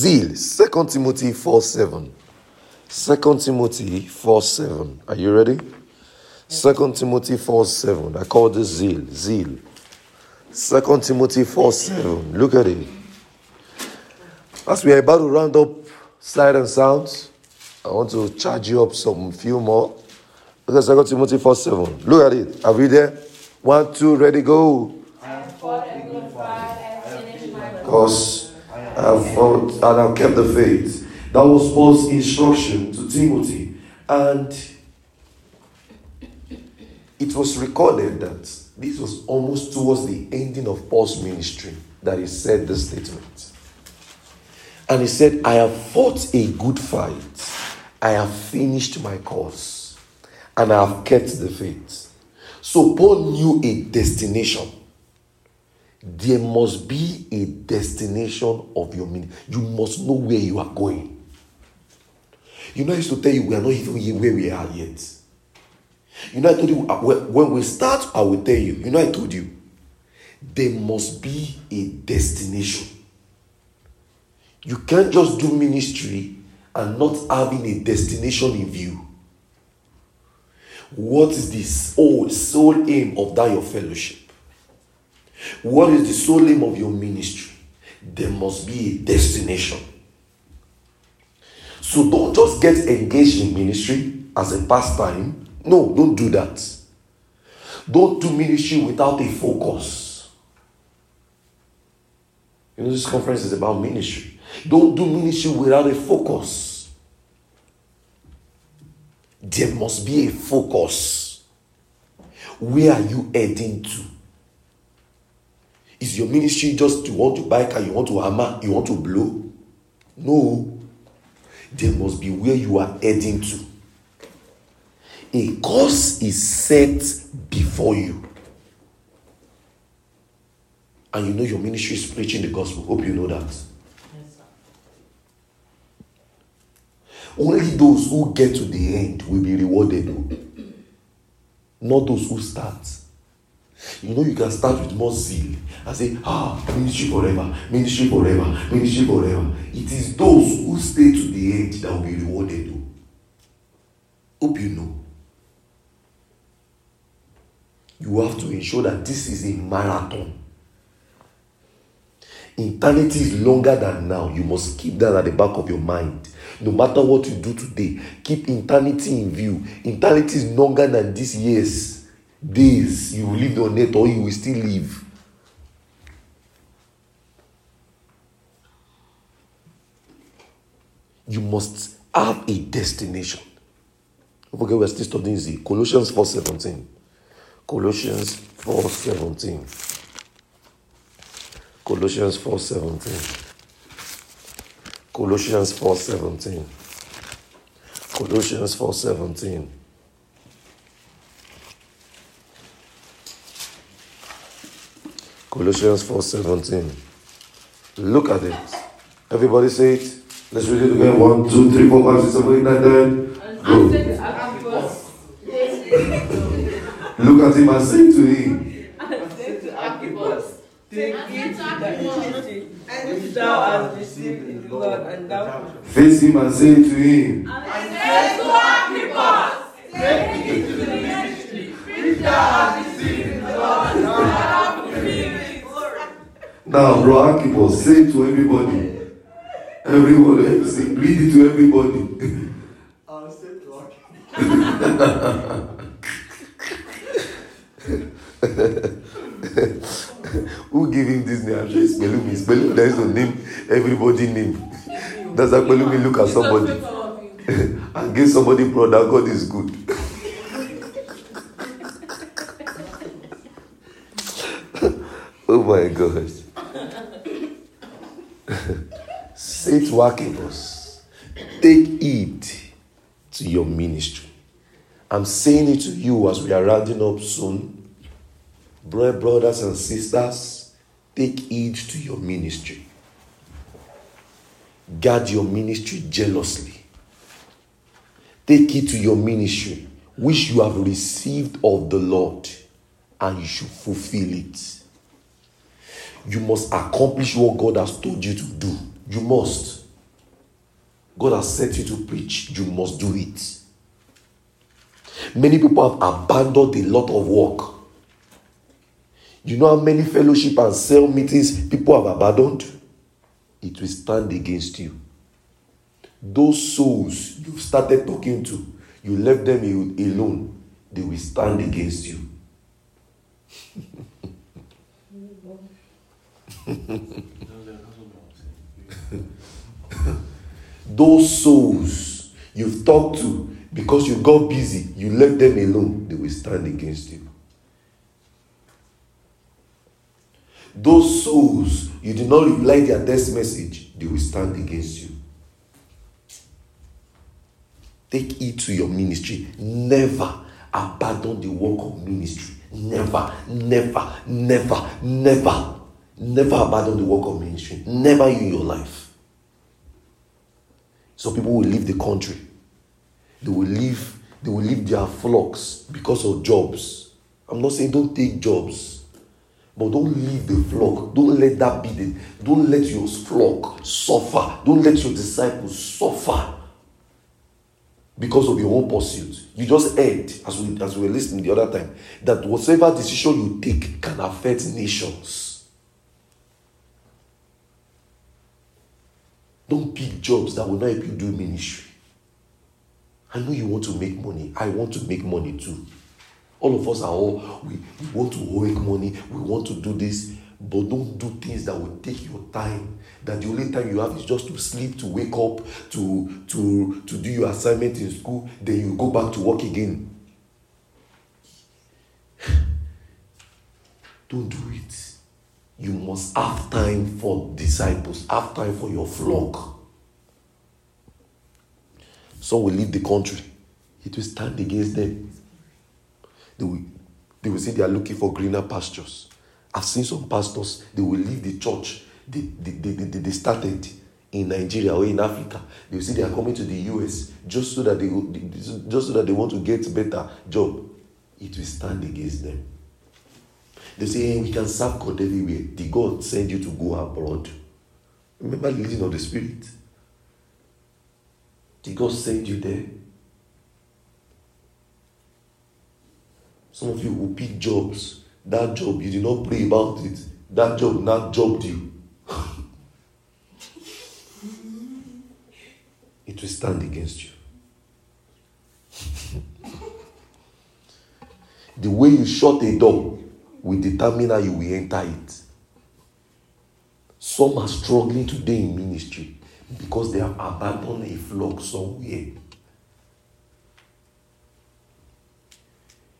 zeal. Second Timothy 4 7. Second Timothy 4 7. Are you ready? Second Timothy 4 7. I call this zeal. Zeal. Second Timothy 4 7. Look at it. As we are about to round up slide and sounds, I want to charge you up some few more. Look at Second Timothy 4 7. Look at it. Are we there? One, two, ready, go. I have fought a good fight and finished my course. Have fought and I have kept the faith. That was Paul's instruction to Timothy. And it was recorded that this was almost towards the ending of Paul's ministry that he said this statement. And he said, I have fought a good fight, I have finished my course, and I have kept the faith. So Paul knew a destination there must be a destination of your ministry. You must know where you are going. You know, I used to tell you we are not even where we are yet. You know, I told you uh, when we start, I will tell you. You know, I told you there must be a destination. You can't just do ministry and not having a destination in view. What is this oh, sole aim of that your fellowship? What is the sole aim of your ministry? There must be a destination. So don't just get engaged in ministry as a pastime. No, don't do that. Don't do ministry without a focus. You know, this conference is about ministry. Don't do ministry without a focus. There must be a focus. Where are you heading to? Is your ministry just you want to buy car, you want to hammer, you want to blow? No. There must be where you are heading to. A course is set before you. And you know your ministry is preaching the gospel. Hope you know that. Yes. Only those who get to the end will be rewarded. Not those who start. You know, you can start with more zeal and say, ah, ministry forever, ministry forever, ministry forever. It is those who stay to the end that will be rewarded. oh. Hope you know. You have to ensure that this is a marathon. Eternity is longer than now. You must keep that at the back of your mind. No matter what you do today, keep eternity in view. Eternity is longer than these years, days you will live on earth or you will still live. You must have a destination. Don't forget we're still studying Z. Colossians 4:17. Colossians 4:17. Colossians 4:17. Colossians 4:17. Colossians 4:17. Colossians 4:17. Look at it. Everybody say it. Let's read it again. One, two, three, four, five, six, seven, eight, nine, ten. Go. Look at him and say to him. Take Archippus, it Archippus. thou hast received the Lord, and thou Face him and say to him. And say to Archippus, take it to the ministry which thou hast received the Lord, and thou. Now, bro, Archippus, say it to everybody. Everybody, say, read it to everybody. I'll say to Archippus. Who gave him this name? I'm sure it's Pelumi. It's Pelumi that is to name everybody name. That's how Pelumi look at somebody and give somebody that God is good. oh my gosh. Say to Archippus, take heed to your ministry. I'm saying it to you as we are rounding up soon. Brothers and sisters, take heed to your ministry. Guard your ministry jealously. Take it to your ministry, which you have received of the Lord, and you should fulfill it. You must accomplish what God has told you to do. You must. God has set you to preach, you must do it. Many people have abandoned a lot of work. You know how many fellowship and cell meetings people have abandoned? It will stand against you. Those souls you started talking to, you left them alone, they will stand against you. Those souls you've talked to because you got busy, you left them alone, they will stand against you. Those souls you did not reply their text message, they will stand against you. Take it to your ministry. Never abandon the work of ministry. Never, never, never, never, never abandon the work of ministry. Never in your life. Some people will leave the country. They will leave, they will leave their flocks because of jobs. I'm not saying don't take jobs, but don't leave the flock. Don't let that be the, don't let your flock suffer. Don't let your disciples suffer because of your own pursuit. You just heard, as we as we were listening the other time, that whatever decision you take can affect nations. Don't pick jobs that will not help you do ministry. I know you want to make money. I want to make money too. All of us are all we, we want to make money, we want to do this, but don't do things that will take your time. That the only time you have is just to sleep, to wake up, to to to do your assignment in school, then you go back to work again. Don't do it. You must have time for disciples, have time for your flock. Some will leave the country. It will stand against them. They will, they will say they are looking for greener pastures. I've seen some pastors, they will leave the church they, they, they, they, they started in Nigeria or in Africa. They will say they are coming to the US just so that they just so that they want to get a better job. It will stand against them. They say we can serve God everywhere. The God send you to go abroad. Remember the leading of the Spirit. Did God send you there? Some of you will pick jobs. That job, you did not pray about it. That job not jobbed you. it will stand against you. the way you shut a door will determine how you will enter it. Some are struggling today in ministry because they have abandoned a flock somewhere.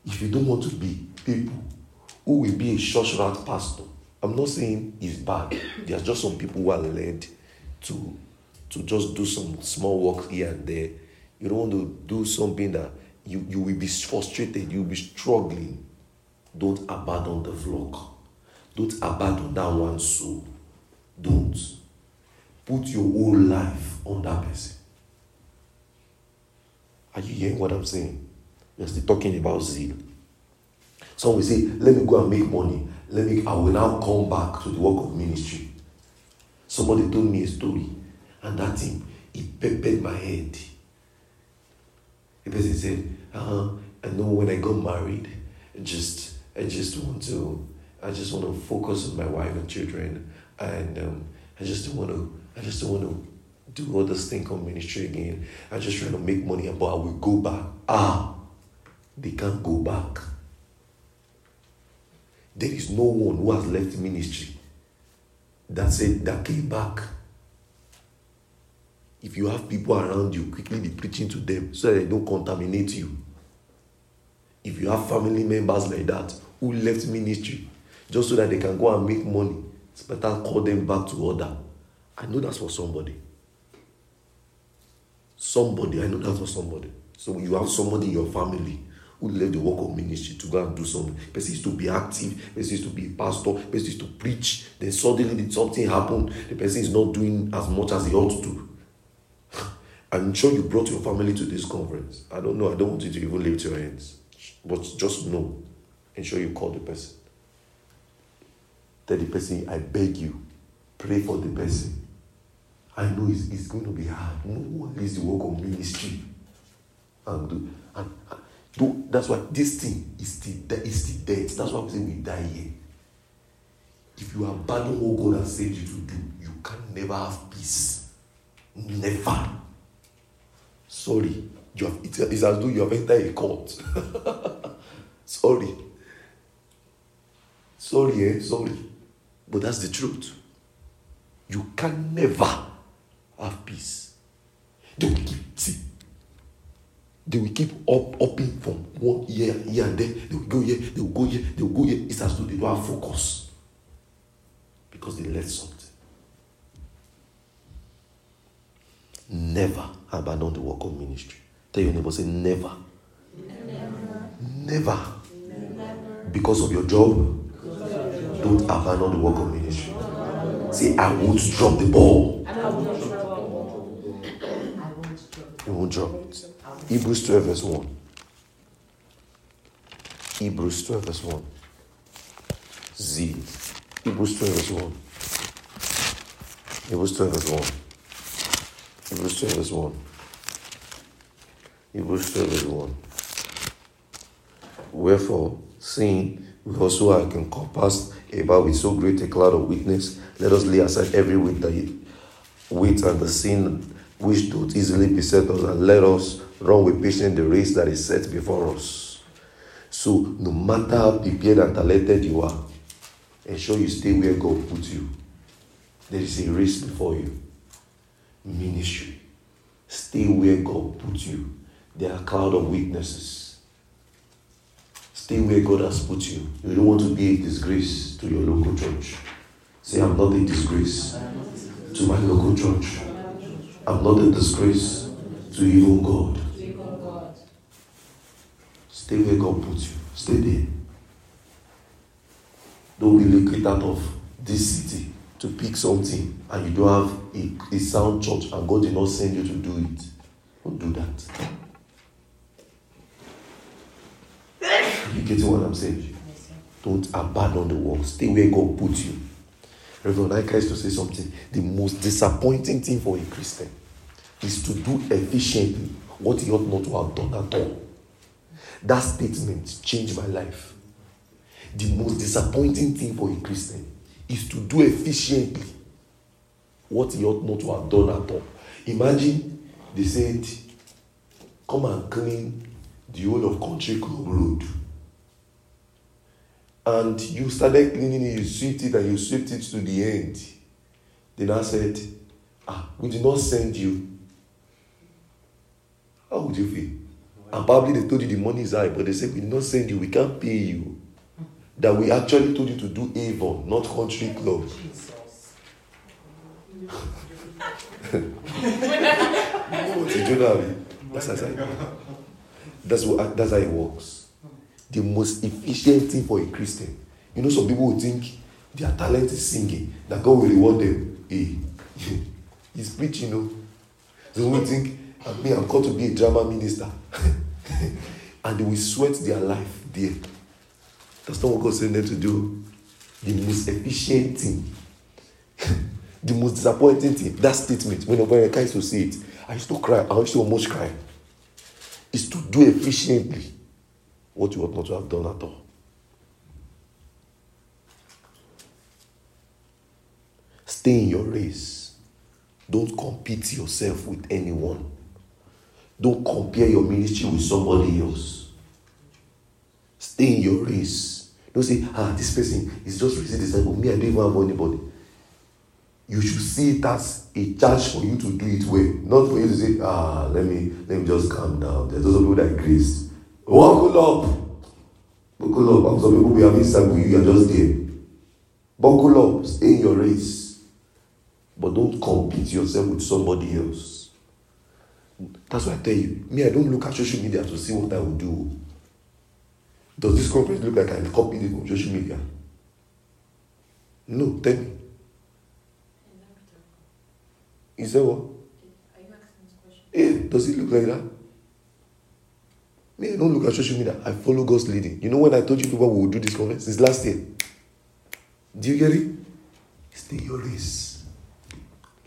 If you don't want to be people who will be a church rat pastor, I'm not saying it's bad. There are just some people who are led to to just do some small work here and there. You don't want to do something that you, you will be frustrated, you'll be struggling. Don't abandon the flock. Don't abandon that one soul. Don't. Put your whole life on that person. Are you hearing what I'm saying? We're talking about zeal. Some will say, let me go and make money. Let me, I will now come back to the work of ministry. Somebody told me a story, and that thing, it peppered my head. The person said, uh-huh, I know when I got married, just I just want to I just want to focus on my wife and children and um, I just don't want to I just don't want to do all this thing on ministry again. I just trying to make money but I will go back. Ah they can't go back. There is no one who has left ministry that said that came back. If you have people around you, quickly be preaching to them so they don't contaminate you. If you have family members like that who left ministry just so that they can go and make money, it's better call them back to order. I know that's for somebody. Somebody, I know that's for somebody. So you have somebody in your family who left the work of ministry to go and do something. Person is to be active, person is to be a pastor, person is to preach. Then suddenly something happened. The person is not doing as much as he ought to. Do. I'm sure you brought your family to this conference. I don't know. I don't want you to even lift your hands. But just know. Ensure you call the person. Tell the person, I beg you, pray for the person. I know it's, it's going to be hard. No one leaves the work of ministry. And, and, and do, that's why this thing is still, is still dead. That's why we say we die here. If you abandon what God has said you to do, you can never have peace. Never. Sorry. You have, it's, it's as though you have entered a court. Sorry. Sorry, eh? Sorry. But that's the truth. You can never have peace. They will keep see. They will keep up upping from one year here and there. They will go here, they will go here, they will go here. It's as though they don't have focus. Because they left something. Never abandon the work of ministry. Tell your neighbor, say never. Never. Because of your job, don't abandon the work of ministry. Say, I won't drop the ball. You won't drop it. Hebrews 12, verse 1. Hebrews 12, verse 1. Z. Hebrews 12, verse 1. Hebrews 12, verse 1. Hebrews 12, verse 1. Hebrews 12, verse 1. Wherefore, seeing we also are encompassed about with so great a cloud of witness, let us lay aside every weight that weight and the sin which doth easily beset us, and let us run with patience the race that is set before us. So, no matter how prepared and talented you are, ensure you stay where God put you. There is a race before you. Ministry. Stay where God put you. There are a cloud of witnesses. Stay where God has put you. You don't want to be a disgrace to your local church. Say, I'm not a disgrace to my local church. I'm not a disgrace to even God. Stay where God puts you. Stay there. Don't be liquid out of this city to pick something and you don't have a, a sound church and God did not send you to do it. Don't do that. You getting what I'm saying? Don't abandon the work. Stay where God put you. Reverend Ika used to say something. The most disappointing thing for a Christian is to do efficiently what he ought not to have done at all. That statement changed my life. The most disappointing thing for a Christian is to do efficiently what he ought not to have done at all. Imagine they said, Come and clean the whole of Country Club Road. And you started cleaning it, you swept it, and you swept it to the end. Then I said, Ah, we did not send you. How would you feel? And probably they told you the money is high, but they said, We did not send you, we can't pay you. That we actually told you to do Avon, not Country Club. You know what I mean? That's, that's, what, that's how it works. The most efficient thing for a Christian. You know, some people will think their talent is singing, that God will reward them. Hey, he's preaching, you know. So we think, I mean, I'm called to be a drama minister. and they will sweat their life there. That's not what God sent them to do. The most efficient thing, the most disappointing thing, that statement, whenever I used to see it, I used to cry. I used to almost cry. Is to do efficiently what you ought not to have done at all. Stay in your race. Don't compete yourself with anyone. Don't compare your ministry with somebody else. Stay in your race. Don't say, ah, this person is just raising disciple. Me, I don't even have anybody. You should see it as a charge for you to do it well. Not for you to say, ah, let me let me just calm down. There's those people that grace. Buckle up. Buckle up. And some people be having sex with you, you're just there. Buckle up. Stay in your race. But don't compete yourself with somebody else. That's why I tell you, me, I don't look at social media to see what I will do. Does this conference look like I copied it from social media? No, tell me. Is that what? are you asking this Yeah, does it look like that? Me, I don't look at social media. I follow God's leading. You know when I told you people we would do this conference since last year? Do you get it? Stay your race.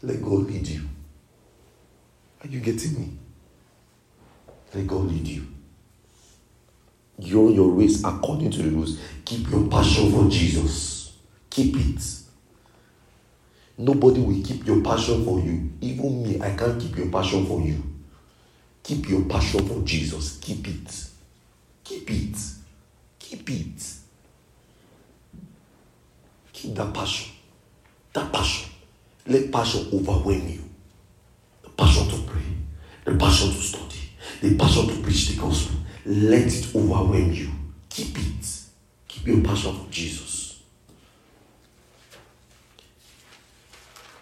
Let God lead you. Are you getting me? Let God lead you. You run your race according to the rules. Keep your passion for Jesus. Keep it. Nobody will keep your passion for you. Even me, I can't keep your passion for you. Keep your passion for Jesus. Keep it. Keep it. Keep it. Keep that passion. That passion. Let passion overwhelm you. The passion to pray, the passion to study, the passion to preach the gospel. Let it overwhelm you. Keep it. Keep your passion for Jesus.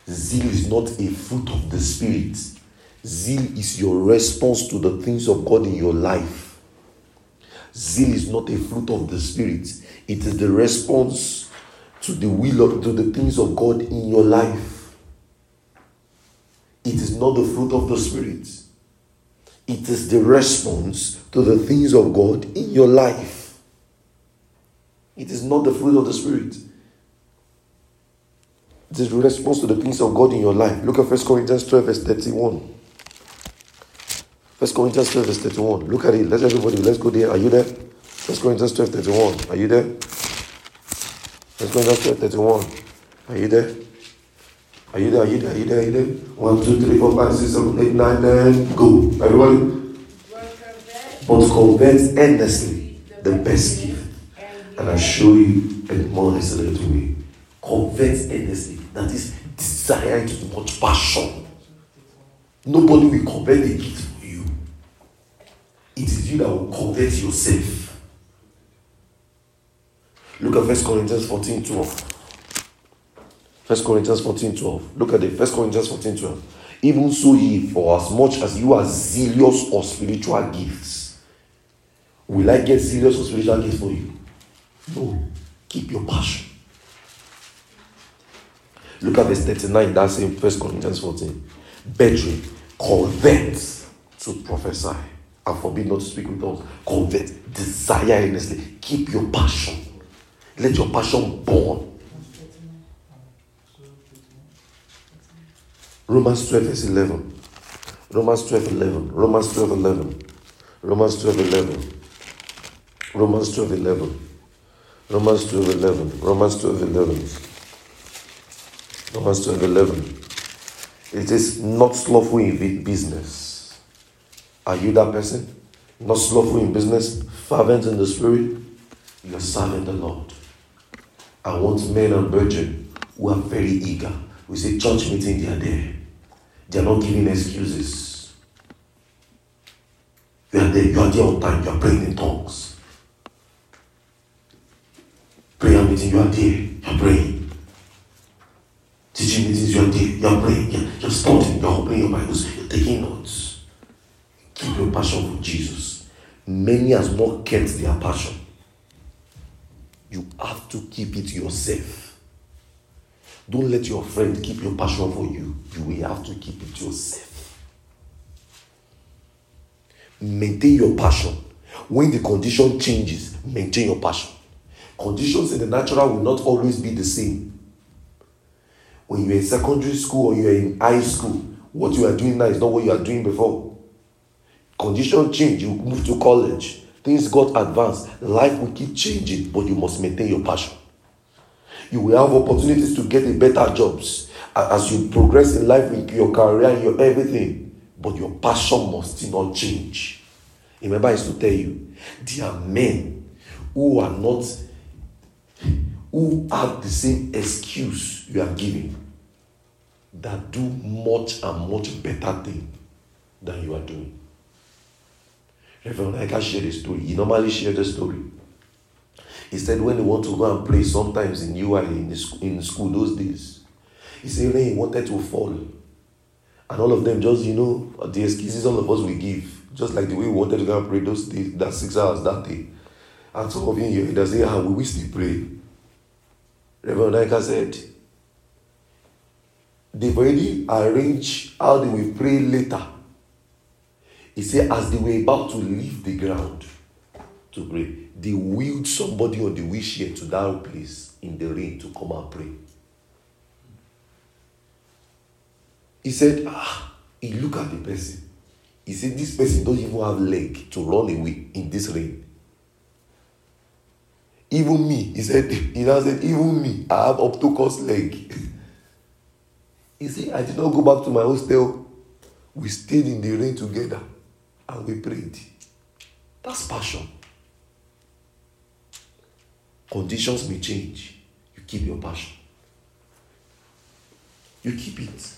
Zeal is not a fruit of the Spirit. Zeal is your response to the things of God in your life. Zeal is not a fruit of the Spirit. It is the response to the will of to the things of God in your life. It is not the fruit of the Spirit. It is the response to the things of God in your life. It is not the fruit of the Spirit. It is the response to the things of God in your life. Look at 1 Corinthians 12, verse 31. 1 Corinthians 12, verse 31. Look at it. Let's everybody, let's go there. Are you there? 1 Corinthians 12, 31. Are you there? 1 Corinthians 12, 31. Are you there? Are you there? Are you there? Are you there? Are you there? 1, 2, 3, 4, 5, 6, 7, 8, 9, 10. Go. Everybody. But convert endlessly the best gift. And I show you a more excellent way. Convert endlessly. That is desire into much passion. Nobody will convert the gift. It is you that will convert yourself. Look at 1 Corinthians 14 12. 1 Corinthians 14 12. Look at the 1 Corinthians 14 12. Even so, ye, for as much as you are zealous of spiritual gifts, will I get zealous of spiritual gifts for you? No. Keep your passion. Look at verse 39, that's in 1 Corinthians 14. Brethren, convert to prophesy and forbid not to speak with tongues. Convert, desire earnestly. Keep your passion. Let your passion burn. Romans 12, verse 11. Romans 12, 11. Romans 12, 11. Romans 12, 11. Romans 12, 11. Romans 12, 11. Romans 12, 11. Romans 12, 11. It is not slothful in business. Are you that person? Not slothful in business, fervent in the spirit. You are serving the Lord. I want men and brethren who are very eager. We say church meeting, they are there. They are not giving excuses. They are there. You are there on time. You are praying in tongues. Prayer meeting, you are there. You are praying. Teaching meetings, you are there. You are praying. You you are studying. You are opening your Bibles. You are taking notes. Keep your passion for Jesus. Many has not kept their passion. You have to keep it yourself. Don't let your friend keep your passion for you. You will have to keep it yourself. Maintain your passion. When the condition changes, maintain your passion. Conditions in the natural will not always be the same. When you're in secondary school or you're in high school, what you are doing now is not what you are doing before. Condition change, you move to college, things got advanced, life will keep changing, but you must maintain your passion. You will have opportunities to get a better jobs. As you progress in life in your career your everything but your passion must still not change. Remember i used to tell you there are men who are not who have the same excuse you are giving that do much and much better thing than you are doing reverend i can share the story he normally share the story he said when he want to go and play sometimes in UI in, the, in school those days, he said when he wanted to fall. And all of them just, you know, the excuses all of us we give. Just like the way we wanted to go and pray those days, that six hours that day. And some of you here, they say, ah, we will still pray. Reverend Naika said, they've already arranged how they will pray later. He said, as they were about to leave the ground to pray, they wheeled somebody on the wheelchair to that place in the rain to come and pray. He said, ah, he looked at the person. He said, this person doesn't even have leg to run away in this rain. Even me, he said, he now said, even me, I have obtuse leg. he said, I did not go back to my hostel. We stayed in the rain together and we prayed. That's passion. Conditions may change. You keep your passion. You keep it.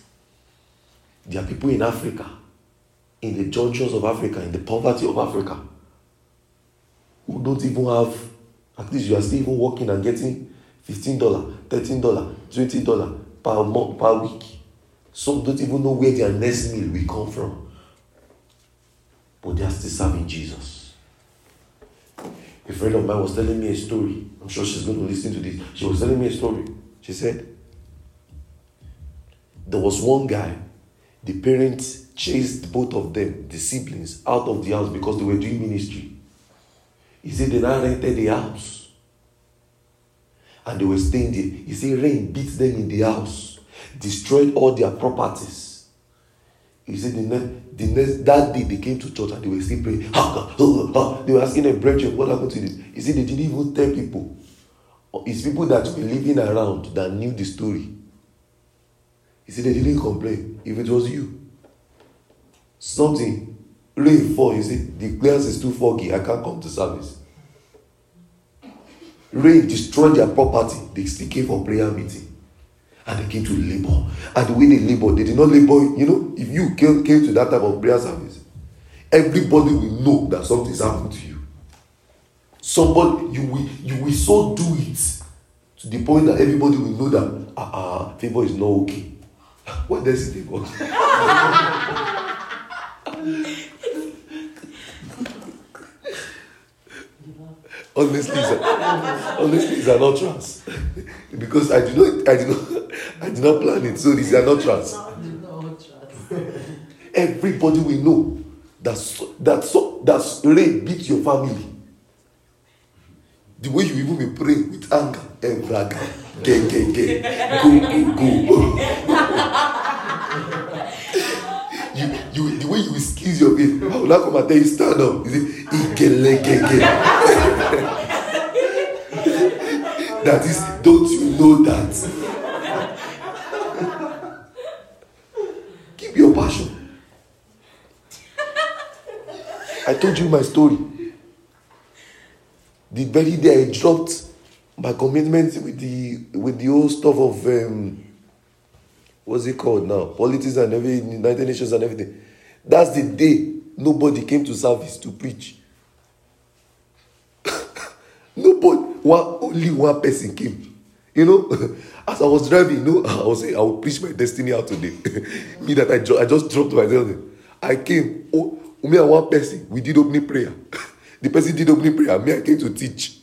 There are people in Africa, in the junctions of Africa, in the poverty of Africa, who don't even have, at least you are still even working and getting $15, $13, $20 per month, per week. Some don't even know where their next meal will come from. But they are still serving Jesus. A friend of mine was telling me a story. I'm sure she's going to listen to this. She was telling me a story. She said, There was one guy, the parents chased both of them, the siblings, out of the house because they were doing ministry. He said they now rented the house. And they were staying there. He said rain beat them in the house, destroyed all their properties. He said the next, the next that day they came to church and they were still praying. Ha, ha, ha. They were asking a brethren what happened to this. He said they didn't even tell people. It's people that were living around that knew the story. He said they didn't complain. If it was you, something rain fall, you see, the glass is too foggy. I can't come to service. Rain destroyed their property. They still came for prayer meeting. And they came to labor. And way they labor, they did not labor. You know, if you came, came to that type of prayer service, everybody will know that something's happened to you. Somebody, you will, you will so do it to the point that everybody will know that ah, uh, favor is not okay. What does it favor? honestly, it's honestly, it's an utterance because I did not, I did not, I did not plan it. So it's an utterance. Everybody will know that so, that so, that rain beat your family. The way you even be praying with anger, embraga, ge ge ge, go go go. you you the way you will squeeze your face, I will not come and tell you stand up. You say igele ge ge. that is, don't you know that? Keep your passion. I told you my story. The very day I dropped my commitment with the with the whole stuff of um, what's it called now? Politics and every United Nations and everything. That's the day nobody came to service to preach. Nobody, one only one person came. You know, as I was driving, you know, I was saying I will preach my destiny out today. me that I, I just dropped myself. I came. Oh, me and one person, we did opening prayer. the person did opening prayer. Me, I came to teach.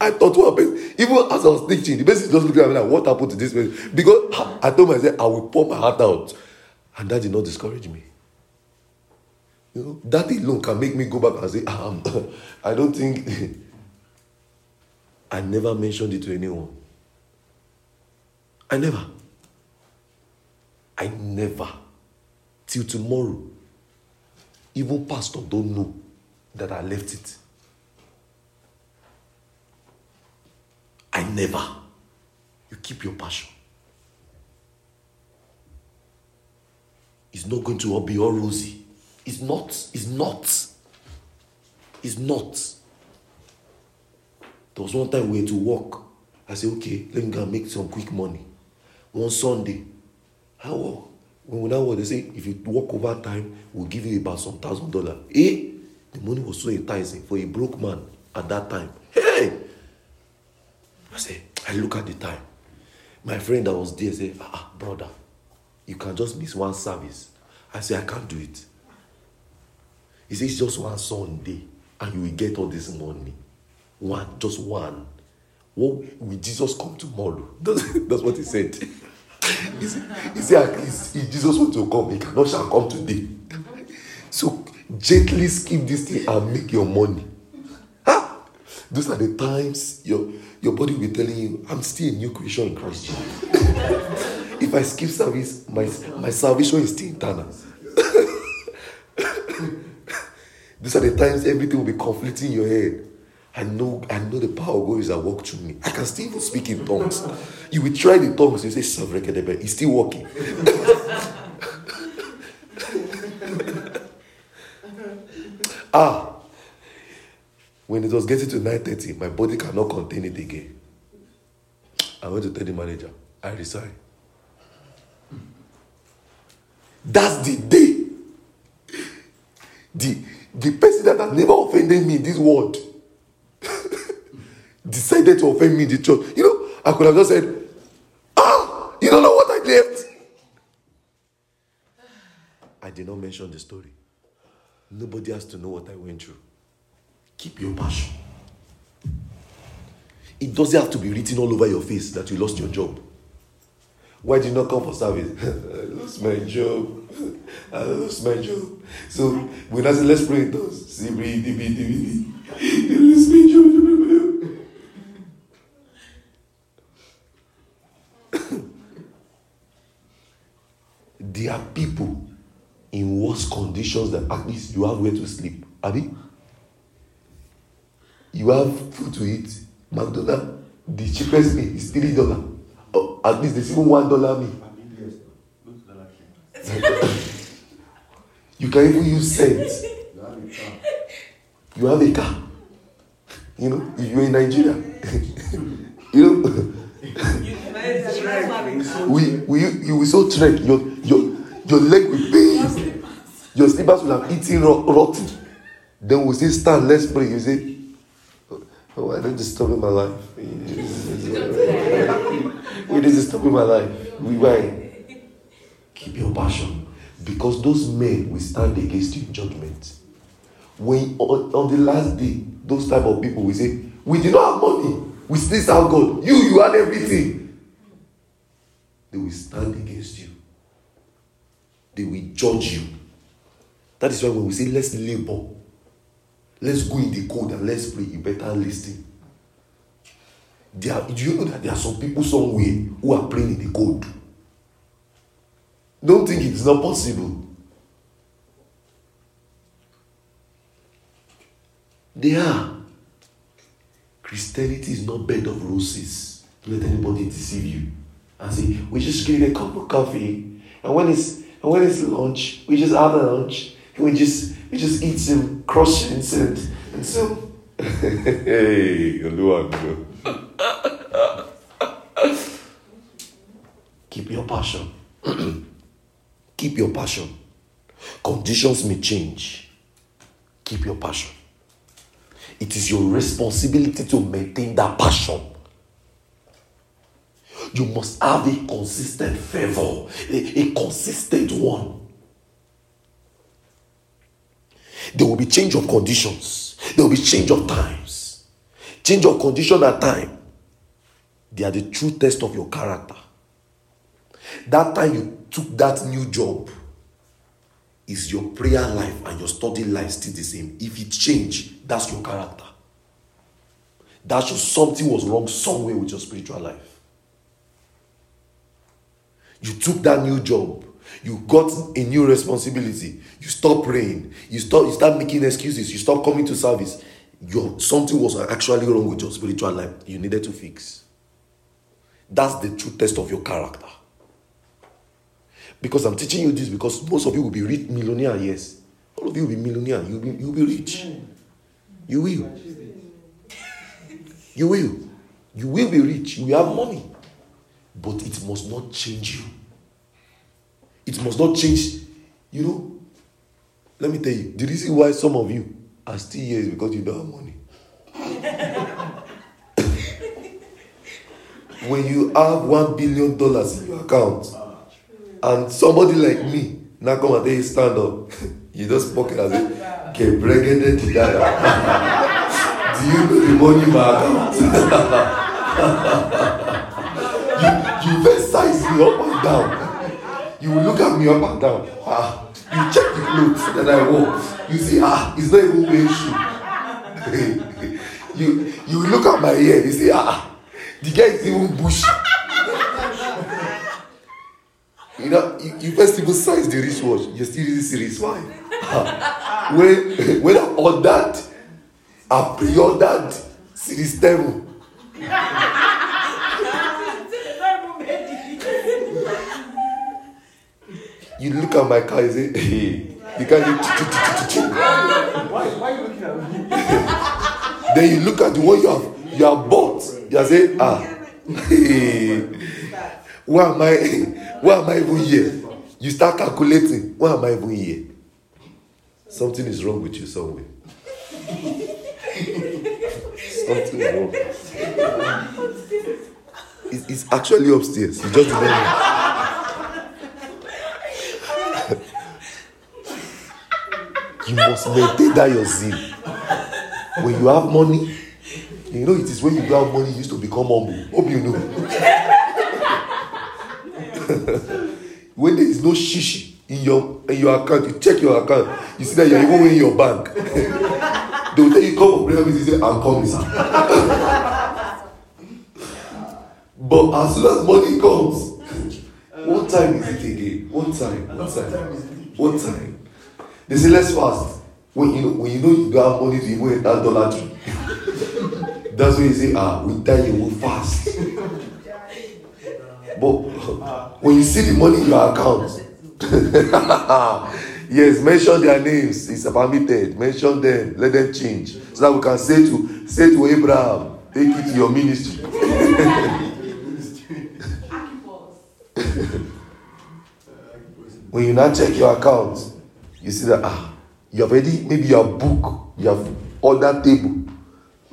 I thought one person, even as I was teaching, the person just looking at me like, what happened to this person? Because I told myself, I will pour my heart out. And that did not discourage me. You know, that alone can make me go back and say, um, I don't think, I never mentioned it to anyone. I never. I never. Till tomorrow. Even pastor don't know that I left it. I never. You keep your passion. It's not going to all be all rosy. It's not. It's not. It's not. There was one time we had to work. I said, okay, let me go and make some quick money. One Sunday, how well? When we now work, they say if you work over time, we'll give you about some thousand dollars. Eh? The money was so enticing for a broke man at that time. Hey! I say, I look at the time. My friend that was there say, ah, brother, you can just miss one service. I say, I can't do it. He says, just one Sunday, and you will get all this money. One, just one. What will Jesus come tomorrow? That's, that's what he said. he said, if Jesus wants to come, he cannot shall come today. So gently skip this thing and make your money. Those are the times your your body will be telling you, I'm still a new creation in Christ Jesus. if I skip service, my my salvation is still internal. These are the times everything will be conflicting in your head. I know, I know the power of God is at work through me. I can still even speak in tongues. You will try the tongues, you say, Savrekedebe. It's still working. ah, when it was getting to 9:30, my body cannot contain it again. I went to tell the manager, I resign. That's the day. The, the person that has never offended me in this world decided to offend me in the church. You know, I could have just said, Ah, you don't know what I left. I did not mention the story. Nobody has to know what I went through. Keep your passion. It doesn't have to be written all over your face that you lost your job. Why did you not come for service? I lost my job. I lost my job. So when I say let's pray in tongues, breathe, breathe, breathe. I lost my job. there are people in worse conditions that at least you have where to sleep. Abi? You have food to eat. McDonald's, the cheapest meal is three dollars. Oh, at least there's even one dollar meal. you can even use cents. You have a car. You know, if you're in Nigeria, you know, we, we, you will so trek, your, your, your leg will pain. Your slippers will have eaten rot, rotten. Then we say, stand, let's pray. You say, oh, I don't disturb my life. we did disturb my life. Why? Keep your passion. Because those men will stand against you in judgment. When on, on the last day, those type of people will say, We did not have money. We still serve God. You, you had everything. They will stand against you. They will judge you. That is why when we say let's labor, let's go in the code and let's pray, you better listen. There do you know that there are some people somewhere who are praying in the code? Don't think it's not possible. They are. Christianity is not bed of roses. Don't let anybody deceive you. And say, we just get a cup of coffee. And when it's and when it's lunch, we just have lunch. And we just we just eat some croissants and, and some Hey, Keep your passion. Keep your passion. Conditions may change. Keep your passion. It is your responsibility to maintain that passion. You must have a consistent favor, a, a consistent one. There will be change of conditions. There will be change of times. Change of condition at time. They are the true test of your character. That time you took that new job, is your prayer life and your study life still the same? If it change, that's your character. That shows something was wrong somewhere with your spiritual life. You took that new job. You got a new responsibility. You stop praying. You stop. You start making excuses. You stop coming to service. Your something was actually wrong with your spiritual life. You needed to fix. That's the true test of your character. Because I'm teaching you this because most of you will be rich millionaire, yes. All of you will be millionaire. You'll be, you'll be rich. You will. You will. You will be rich. You will have money. But it must not change you. It must not change. You know, let me tell you, the reason why some of you are still here is because you don't have money. when you have one billion dollars in your account, and somebody like me now come and tell you stand up, you just pocket as it get bregende together. Do you know the money in my account? you, you first size me up and down. You look at me up and down. Ah, you check the clothes that I wore. You see, ah, it's not even wearing shoe. you you look at my hair. You see, ah, the guy is even bushy. You know, you, you first even size the wristwatch. You still use series five. when when I ordered, I pre-ordered series seven. You look at my car, you say, hey, car is Why, why are you looking at me? Then you look at one you have you have bought. You say, ah, hey, why am I why am I even here? You start calculating, why am I even here? Something is wrong with you somewhere. Something is wrong. It's, it's actually upstairs. You just don't know. you must maintain that your zeal. When you have money, you know it is when you have money used to become humble. Hope you know. when there is no shishi in your in your account, you check your account, you see that you're even in your bank. they will tell you come on prayer meeting, say I'm coming, but as soon as money comes, what time is it again? What time? What time? What time? They say let's fast. When you know when you know you don't have money to even enter dollar tree. That's when you say, ah, we die you will fast. When you see the money in your account, yes, mention their names. It's permitted. Mention them. Let them change. So that we can say to say to Abraham, take it to your ministry. when you now check your account, you see that ah, you have already maybe you have book, you have ordered table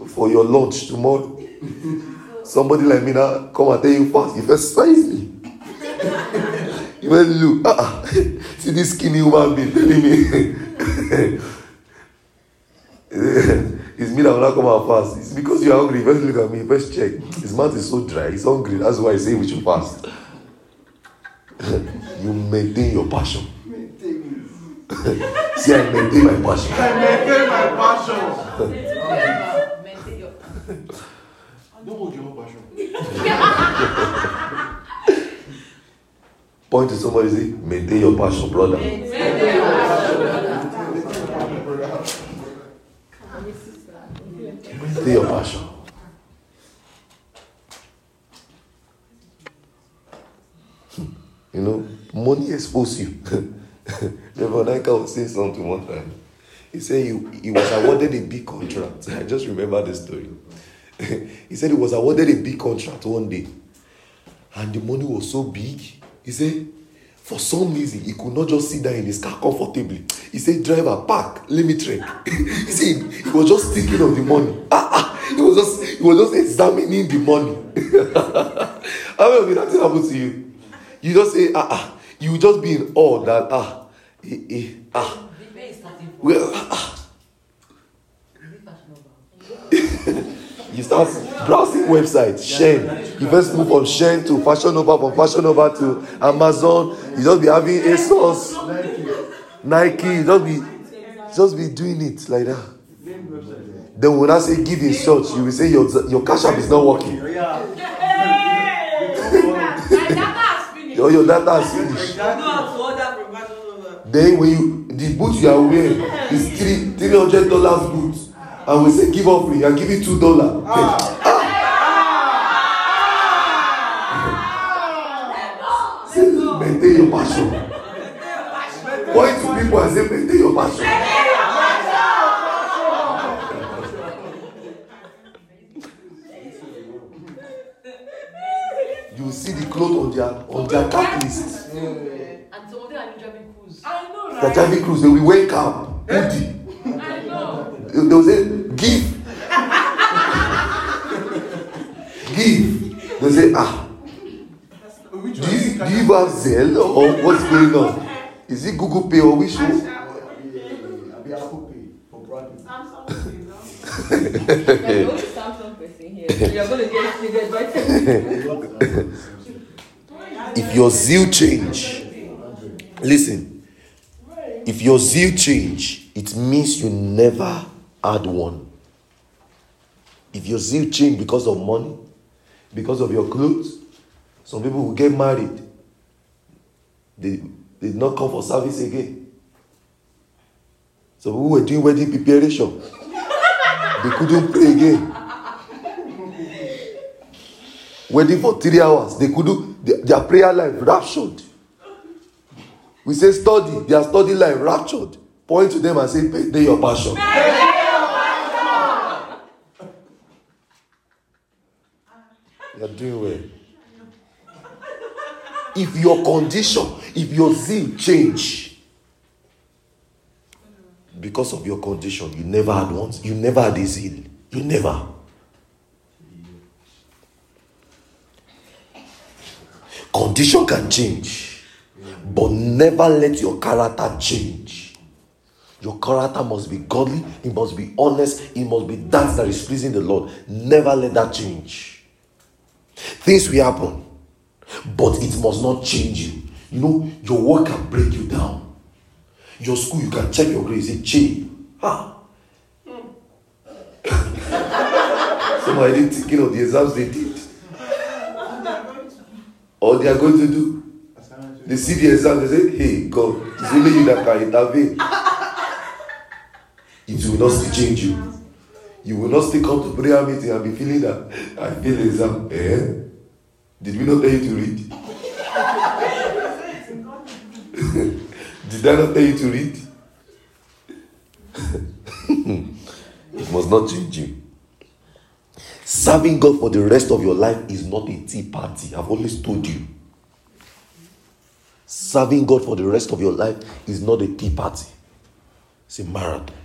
for your lunch tomorrow. Somebody like me now come and tell you fast, you first size me. you first look, ah, ah, see this skinny woman being telling me. it's me that will not come and fast. It's because you're hungry. First look at me, first check. His mouth is so dry, he's hungry. That's why I say we should fast. you maintain your passion. Maintain. See, I maintain my passion. I maintain my passion. Don't hold your own passion. Point to somebody say, maintain your passion, brother. Maintain your passion. You know, money expose you. Reverend Nika was saying something one time. He said he, he was awarded a big contract. I just remember the story. he said he was awarded a big contract one day. And the money was so big. He said, for some reason, he could not just sit down in his car comfortably. He said, driver, park, let me trek. he said, he was just thinking of the money. Ah, ah, he was just, he was just examining the money. How many of you that thing happened to you? You just say, ah, ah. You just be in awe that, ah, eh, eh, ah. Well, ah. You start browsing websites, Shein. You first move from Shein to Fashion Nova, from Fashion Nova to Amazon. You just be having ASOS, Nike. You just be, just be doing it like that. Then when I say give in short, you will say your your cash app is not working. Yeah. Or your data is finished. Then when you the boot you are wearing is three three hundred dollars boot, and we say give offering, I give you two dollar. Ah. Ah. Ah. Say maintain your passion. Point to people and say maintain your passion. You will see the cloth on their on their cart list. And some of them are even driving cruise. I know, The right? driving cruise, they will wake up. Eh? hoodie. I know. They will say, give. give. They say, ah, Which do you, do you have Zelle or what's going on? Is it Google Pay or which one? Apple Pay for branding. Samsung, you know. You're the only Samsung person here. You're going to get triggered by If your zeal change, listen, if your zeal change, it means you never had one. If your zeal change because of money, because of your clothes, some people will get married. they, did not come for service again. So we were doing wedding preparation. They couldn't pray again. Wedding for three hours. They couldn't, their, their prayer life raptured. We say study, their study life raptured. Point to them and say, pay your passion. You're doing well. If your condition, if your zeal change because of your condition, you never had once, you never had a zeal. You never. Condition can change, but never let your character change. Your character must be godly, it must be honest, it must be that that is pleasing the Lord. Never let that change. Things will happen, but it must not change you. You know, your work can break you down. Your school, you can check your grades, say, Che, ha. Somebody didn't thinking of the exams they did. Or they are going to do. They see the exam, they say, hey, God, it's only you that can intervene. It will not change you. You will not still come to prayer meeting and be feeling that I feel exam. Eh? Did we not tell you to read? Did I not tell you to read? it must not change you. Serving God for the rest of your life is not a tea party. I've always told you. Serving God for the rest of your life is not a tea party. It's a marathon.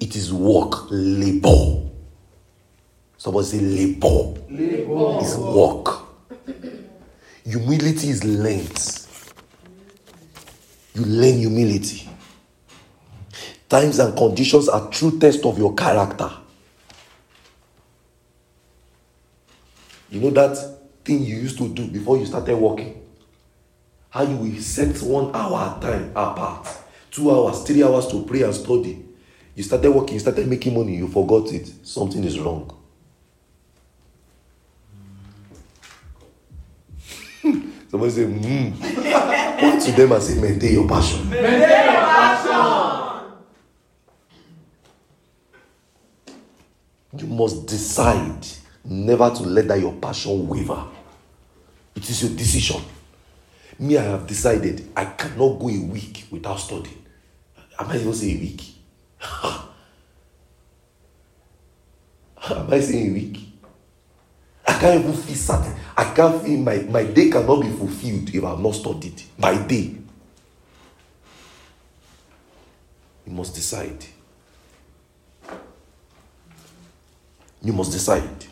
It is work, labor. Somebody say labor. labor. It's work. Humility is learned. You learn humility. Times and conditions are true test of your character. You know that thing you used to do before you started working? How you will set one hour time apart, two hours, three hours to pray and study. You started working, you started making money, you forgot it. Something is wrong. Somebody say, hmm. Point to them and say, maintain your passion. Maintain your passion. You must decide never to let that your passion waver. It is your decision. Me, I have decided I cannot go a week without studying. I even say a week? Am I saying a week? I can't even feel certain. I can't feel my, my day cannot be fulfilled if I have not studied. My day. You must decide. You must decide.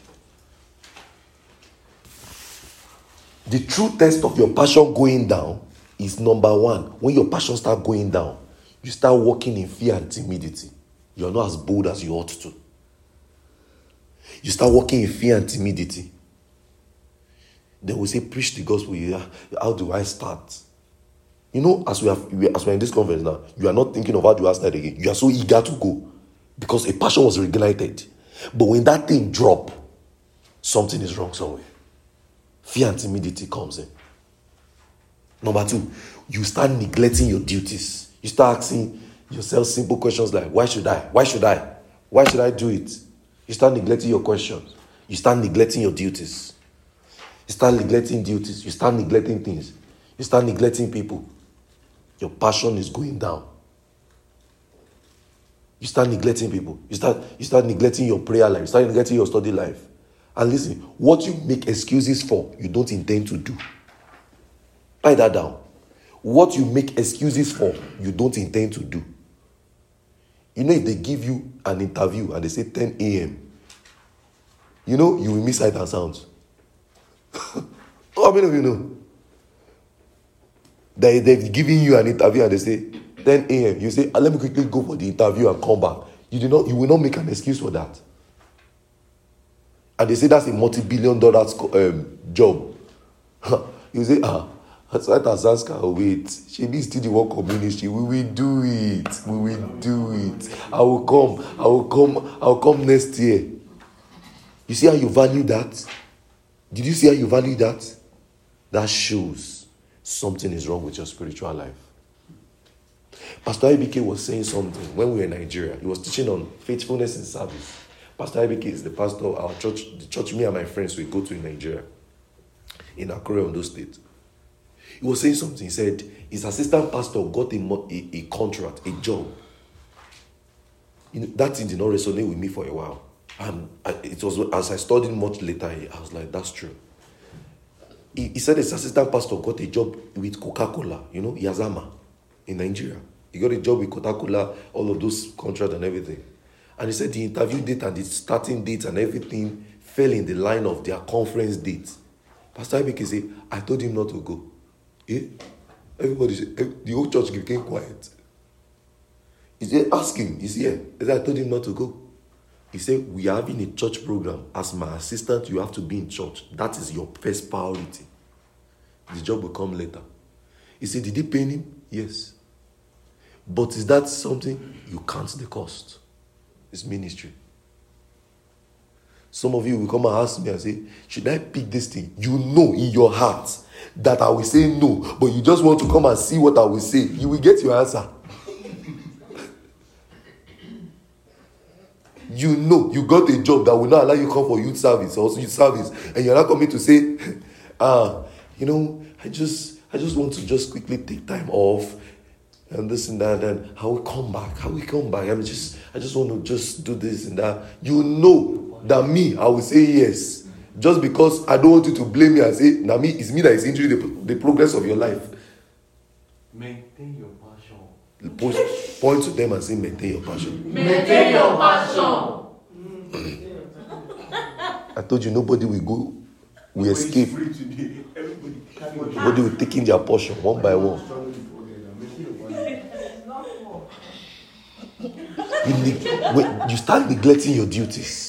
The true test of your passion going down is number one. When your passion start going down, you start walking in fear and timidity. You're not as bold as you ought to. You start walking in fear and timidity. Then we say, preach the gospel. How do I start? You know, as we have as we're in this conference now, you are not thinking of how do I start again. You are so eager to go because a passion was regulated. But when that thing drop, something is wrong somewhere. Fear and timidity comes in. Number two, you start neglecting your duties. You start asking yourself simple questions like, why should I? Why should I? Why should I do it? You start neglecting your questions. You start neglecting your duties. You start neglecting duties. You start neglecting things. You start neglecting people. Your passion is going down. You start neglecting people. You start, you start neglecting your prayer life. You start neglecting your study life. And listen, what you make excuses for, you don't intend to do. Write that down. What you make excuses for, you don't intend to do. You know, if they give you an interview and they say 10 a.m., you know, you will miss sight and sounds. How many of you know? They, they've given you an interview and they say 10 a.m. You say, ah, let me quickly go for the interview and come back. You do not, you will not make an excuse for that. And they say that's a multi-billion dollar um, job. you say, ah, that's why Tazaska wait. She needs to the work of ministry. We will do it. We will do it. I will come. I will come. I will come next year. You see how you value that? Did you see how you value that? That shows something is wrong with your spiritual life. Pastor IBK was saying something when we were in Nigeria. He was teaching on faithfulness in service. Pastor IBK is the pastor of our church, the church me and my friends we go to in Nigeria, in Akure, Ondo State. He was saying something. He said his assistant pastor got a, a, a contract, a job. You know, that thing did not resonate with me for a while. And it was as I studied much later, I was like, that's true. He, he said his assistant pastor got a job with Coca Cola, you know, Yazama in Nigeria. He got a job with Coca Cola, all of those contracts and everything. And he said the interview date and the starting date and everything fell in the line of their conference date. Pastor Ibeke said, I told him not to go. Eh? Everybody eh, the whole church became quiet. He said, ask him, he's here. He said, I told him not to go. He said, We are having a church program. As my assistant, you have to be in church. That is your first priority. The job will come later. He said, Did he pay him? Yes. But is that something you count the cost? It's ministry. Some of you will come and ask me and say, Should I pick this thing? You know in your heart that I will say no, but you just want to come and see what I will say. You will get your answer. you know you got a job that will not allow you come for youth service or youth service, and you're not coming to say, ah, you know, I just I just want to just quickly take time off and this and that, and how we come back, how we come back. I'm just I just want to just do this and that. You know that me, I will say yes. Just because I don't want you to blame me and say, now me, it's me that is injuring the, the progress of your life. Maintain your passion. Point, point to them and say, maintain your passion. Maintain your passion. I told you nobody will go, will escape. Free today. Everybody carry Nobody will take in their portion one by one. You, neg- you start neglecting your duties.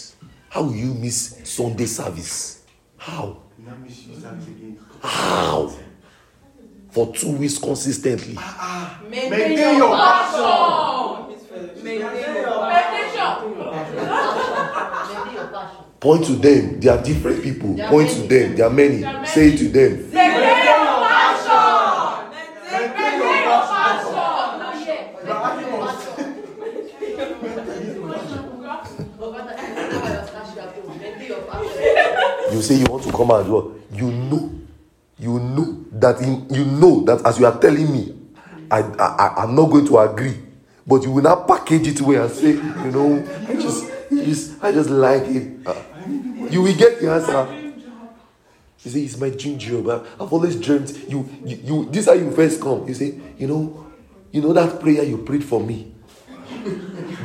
How will you miss Sunday service? How? Now miss you start again. How? For two weeks consistently. Maintain your passion. Point to them. They are different people. Point to them. They are many. Say it to them. Maintain your passion. Maintain your passion. You say you want to come out as well. You know, you know that in, you know that as you are telling me, I, I I'm not going to agree, but you will not package it away and say, you know, I just, just, I just like it. Uh, you will get the answer. You say it's my dream job. I- I've always dreamt. You, you, you. This is how you first come. You say, you know, you know that prayer you prayed for me.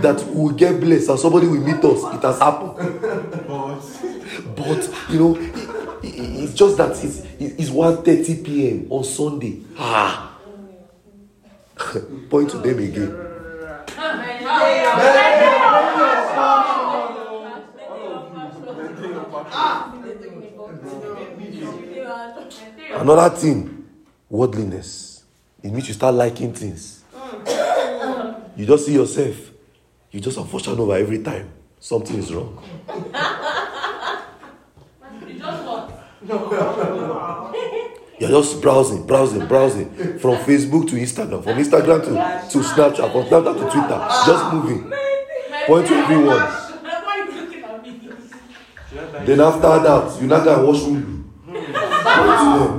That will get blessed and somebody will meet us. It has happened. But you know, it- it- it's just that it's it's 1.30 p.m. on Sunday. Ah. Point to them again. Another thing, worldliness. It means you start liking things. You just see yourself. You just unfortunate over every time. Something is wrong. You're just browsing, browsing, browsing from Facebook to Instagram, from Instagram to, to Snapchat, from Snapchat to Twitter, just moving. Point to everyone. Why are you looking at me? Then after that, you now go and watch Hulu. Point to them.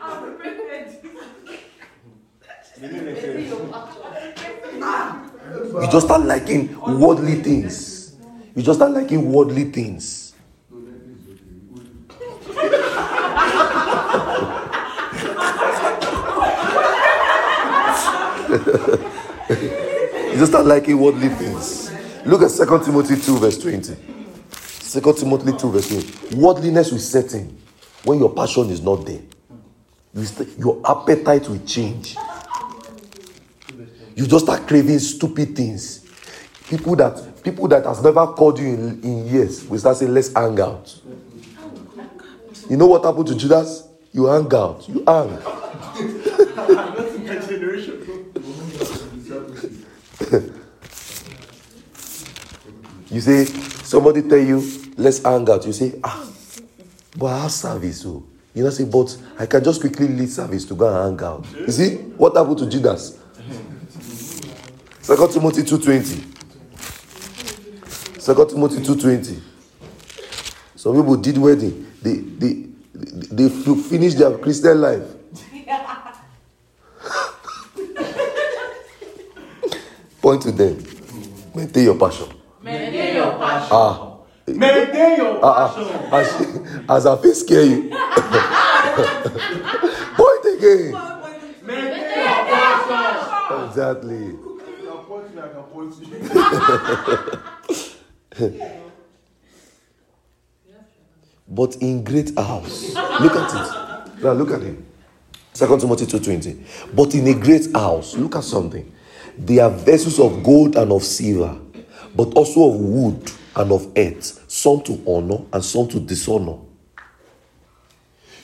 I'm prepared. You just start liking worldly things. You just start liking worldly things. you just start liking worldly things. Look at 2 Timothy 2, verse 20. 2 Timothy 2, verse 20. Worldliness will set in when your passion is not there. You st- your appetite will change. You just start craving stupid things. People that people that has never called you in, in years will start saying, let's hang out. You know what happened to Judas? You hang out. You hang. You say, somebody tell you, let's hang out. You say, ah, But I have service, so you know, say, but I can just quickly leave service to go and hang out. You see what happened to Judas? Second Timothy 2:20. Second Timothy 2:20. Some people did wedding. They they they, they finished their Christian life. Point to them. Maintain your passion. Maintain your passion. Ah. Maintain your Ah, passion. ah, as, as I face scare you. Point again. Maintain your passion. Exactly. You can point me, I can point you. But in great house. Look at it. Now look at him. Second Timothy 2:20. But in a great house, look at something. There are vessels of gold and of silver, but also of wood and of earth, some to honor and some to dishonor.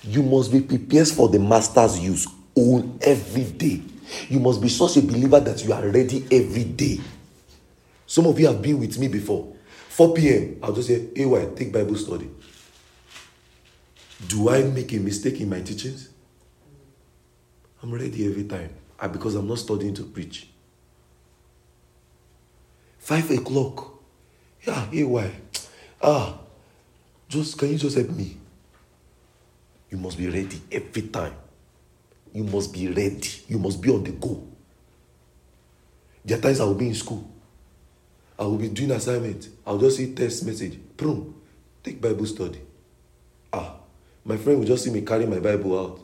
You must be prepared for the master's use all every day. You must be such a believer that you are ready every day. Some of you have been with me before. 4 p.m. I'll just say, AY, take Bible study. Do I make a mistake in my teachings? I'm ready every time Ah, because I'm not studying to preach. Five o'clock. Yeah, AY. Ah, just can you just help me? You must be ready every time. You must be ready. You must be on the go. There are times I will be in school. I will be doing assignment. I'll just see text message. Boom. Take Bible study. Ah, my friend will just see me carry my Bible out.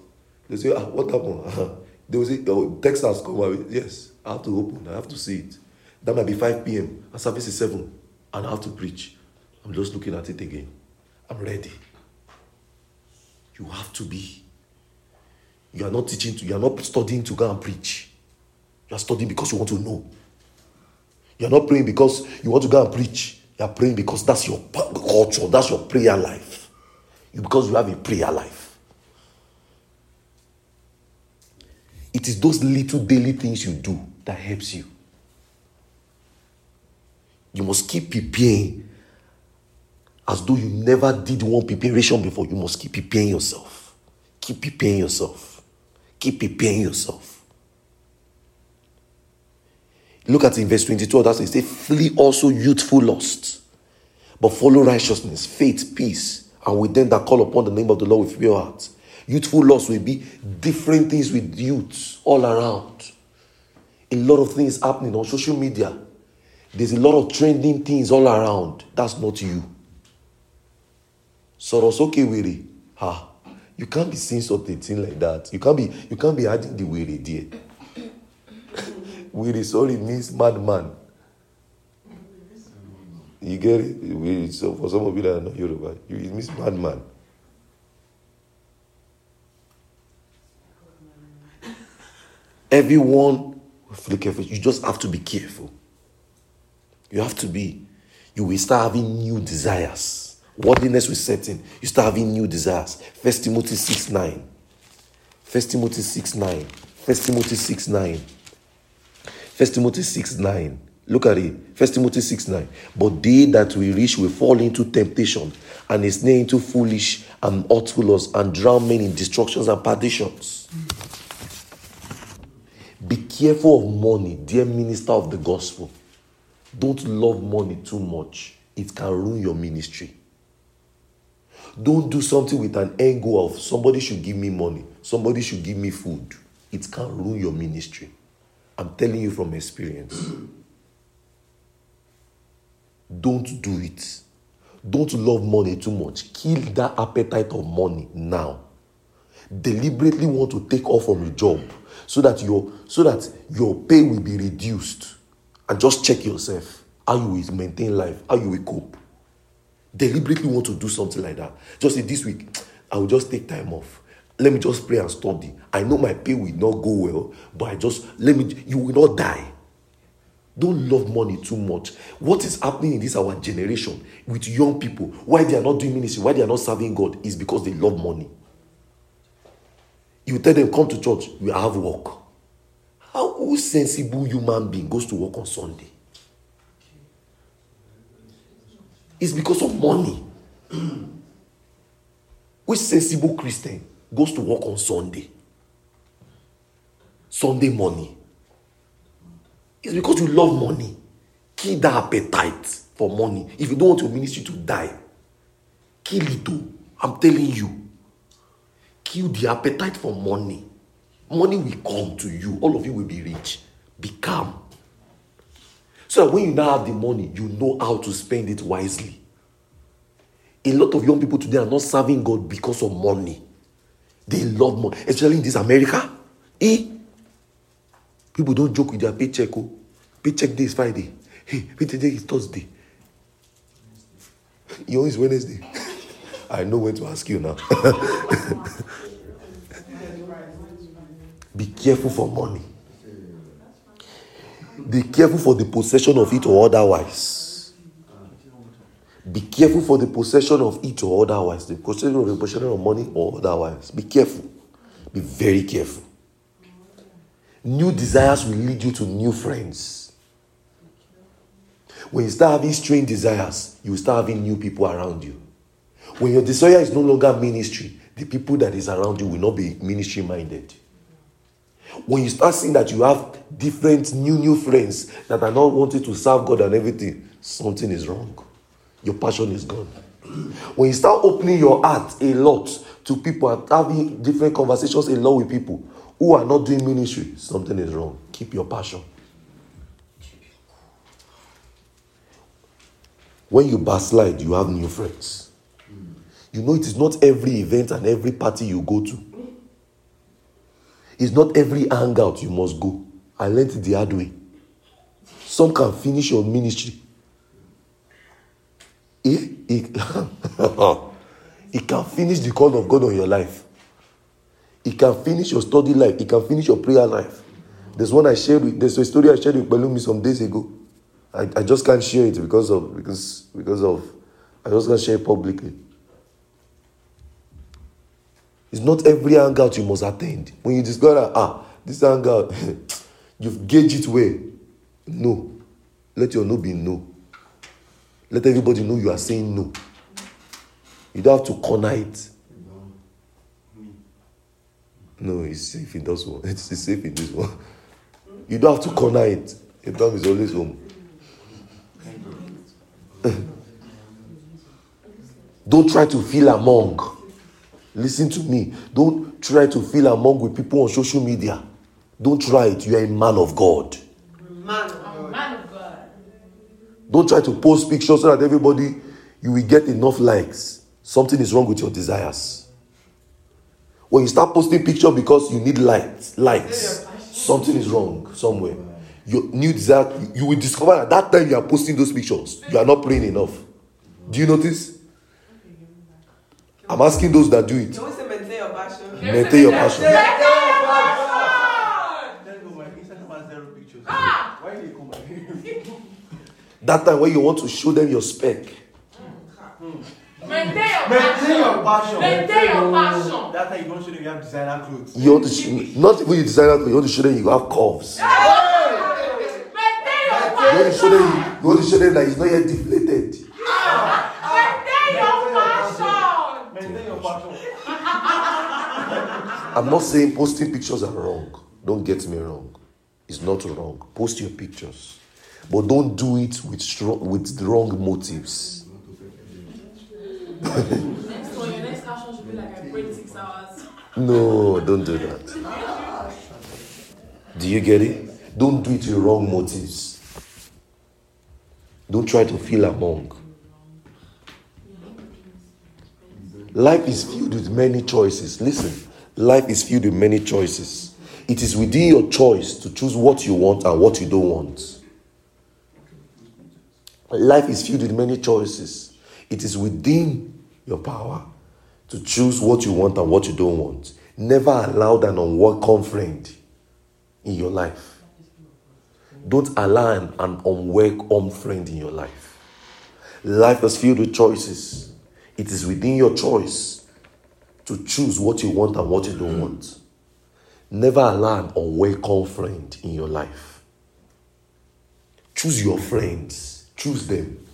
They say, ah, what happened? they will say, oh, text has come out. Yes, I have to open. I have to see it. That might be 5 p.m. and service is 7 and I have to preach. I'm just looking at it again. I'm ready. You have to be. You are not teaching to, you are not studying to go and preach. You are studying because you want to know. You are not praying because you want to go and preach. You are praying because that's your culture, that's your prayer life. Because you have a prayer life. It is those little daily things you do that helps you. You must keep preparing as though you never did one preparation before. You must keep preparing yourself. Keep preparing yourself. Keep preparing yourself. Look at in verse 22 that's it say, flee also youthful lusts, but follow righteousness, faith, peace, and with them that call upon the name of the Lord with pure hearts. Youthful lust will be different things with youths all around. A lot of things happening on social media. There's a lot of trending things all around. That's not you. Sọ̀rọ̀ sókè wèrè. Ha. You can't be saying something thing like that. You can't be you can't be adding the wèrè there. Wèrè sorry means madman. You get it? So for some of you that are not Yoruba, it means madman. Everyone feel careful. You just have to be careful. You have to be. You will start having new desires. Worldliness will set in. You start having new desires. First Timothy 6 9. First Timothy 6 9. First Timothy 6 9. First Timothy 6 9. Look at it. First Timothy 6 9. But they that will reach will fall into temptation and is snare into foolish and hurtful lusts and drown men in destructions and perditions. Be careful of money, dear minister of the gospel. Don't love money too much, it can ruin your ministry. Don't do something with an goal of somebody should give me money, somebody should give me food. It can ruin your ministry. I'm telling you from experience. Don't do it. Don't love money too much. Kill that appetite of money now. Deliberately want to take off from your job so that your so that your pay will be reduced. And just check yourself how you will maintain life, how you will cope. Deliberately want to do something like that. Just say this week, I will just take time off. Let me just pray and study. I know my pay will not go well, but I just let me. You will not die. Don't love money too much. What is happening in this our generation with young people? Why they are not doing ministry? Why they are not serving God? Is because they love money. You tell them come to church, you have work. How who sensible human being goes to work on Sunday? It's because of money. Which sensible Christian goes to work on Sunday? Sunday money. It's because you love money. Kill that appetite for money. If you don't want your ministry to die, kill it too. I'm telling you. Kill the appetite for money. Money will come to you. All of you will be rich. Be calm. So that when you now have the money, you know how to spend it wisely. A lot of young people today are not serving God because of money. They love money, especially in this America. Eh? People don't joke with their paycheck. Oh. Paycheck day is Friday. Hey, paycheck day is Thursday. Your is Wednesday. I know when to ask you now. Be careful for money. Be careful for the possession of it or otherwise. Be careful for the possession of it or otherwise. The possession of the possession of money or otherwise. Be careful. Be very careful. New desires will lead you to new friends. When you start having strange desires, you will start having new people around you. When your desire is no longer ministry, the people that is around you will not be ministry minded. When you start seeing that you have different new new friends that are not wanting to serve God and everything, something is wrong. Your passion is gone. When you start opening your heart a lot to people and having different conversations a lot with people who are not doing ministry, something is wrong. Keep your passion. When you backslide, you have new friends. You know, it is not every event and every party you go to. It's not every hangout you must go. I learned the hard way. Some can finish your ministry. It, it, it can finish the call of God on your life. It can finish your study life. It can finish your prayer life. There's one I shared with. There's a story I shared with Belumi some days ago. I, I just can't share it because of because because of I just can't share it publicly. It's not every hangout you must attend. When you discover ah, this hangout, you've gauged it well. No. Let your no be no. Let everybody know you are saying no. You don't have to corner it. No, it's safe in this one. It's safe in this one. You don't have to corner it. Abraham is always home. don't try to feel among. Listen to me. Don't try to feel among with people on social media. Don't try it. You are a man of God. Man. Don't try to post pictures so that everybody you will get enough likes. Something is wrong with your desires. When you start posting pictures because you need likes, likes, something is wrong somewhere. Your new desire, you will discover at that time you are posting those pictures. You are not praying enough. Do you notice? I'm asking those that do it. Can we say maintain your passion? Maintain your passion. Then go my Instagram has zero pictures. Why do you come my That time when you want to show them your spec, Maintain your Maintain your passion. passion. Maintain your passion. That time you don't show them you have designer clothes. you want to sh- not even you design that, you want to show them you have curves. Maintain your You want to passion. show them you want to show them that it's not yet deflated. Maintain your passion. Maintain your passion. I'm not saying posting pictures are wrong. Don't get me wrong. It's not wrong. Post your pictures. But don't do it with strong, with wrong motives. No, don't do that. Do you get it? Don't do it with wrong motives. Don't try to feel among. Life is filled with many choices. Listen, life is filled with many choices. It is within your choice to choose what you want and what you don't want. Life is filled with many choices. It is within your power to choose what you want and what you don't want. Never allow an unwelcome friend in your life. Don't allow an, unwelcome friend in your life. Life is filled with choices. It is within your choice to choose what you want and what you don't want. Never allow an unwelcome friend in your life. Choose your friends. Choose them.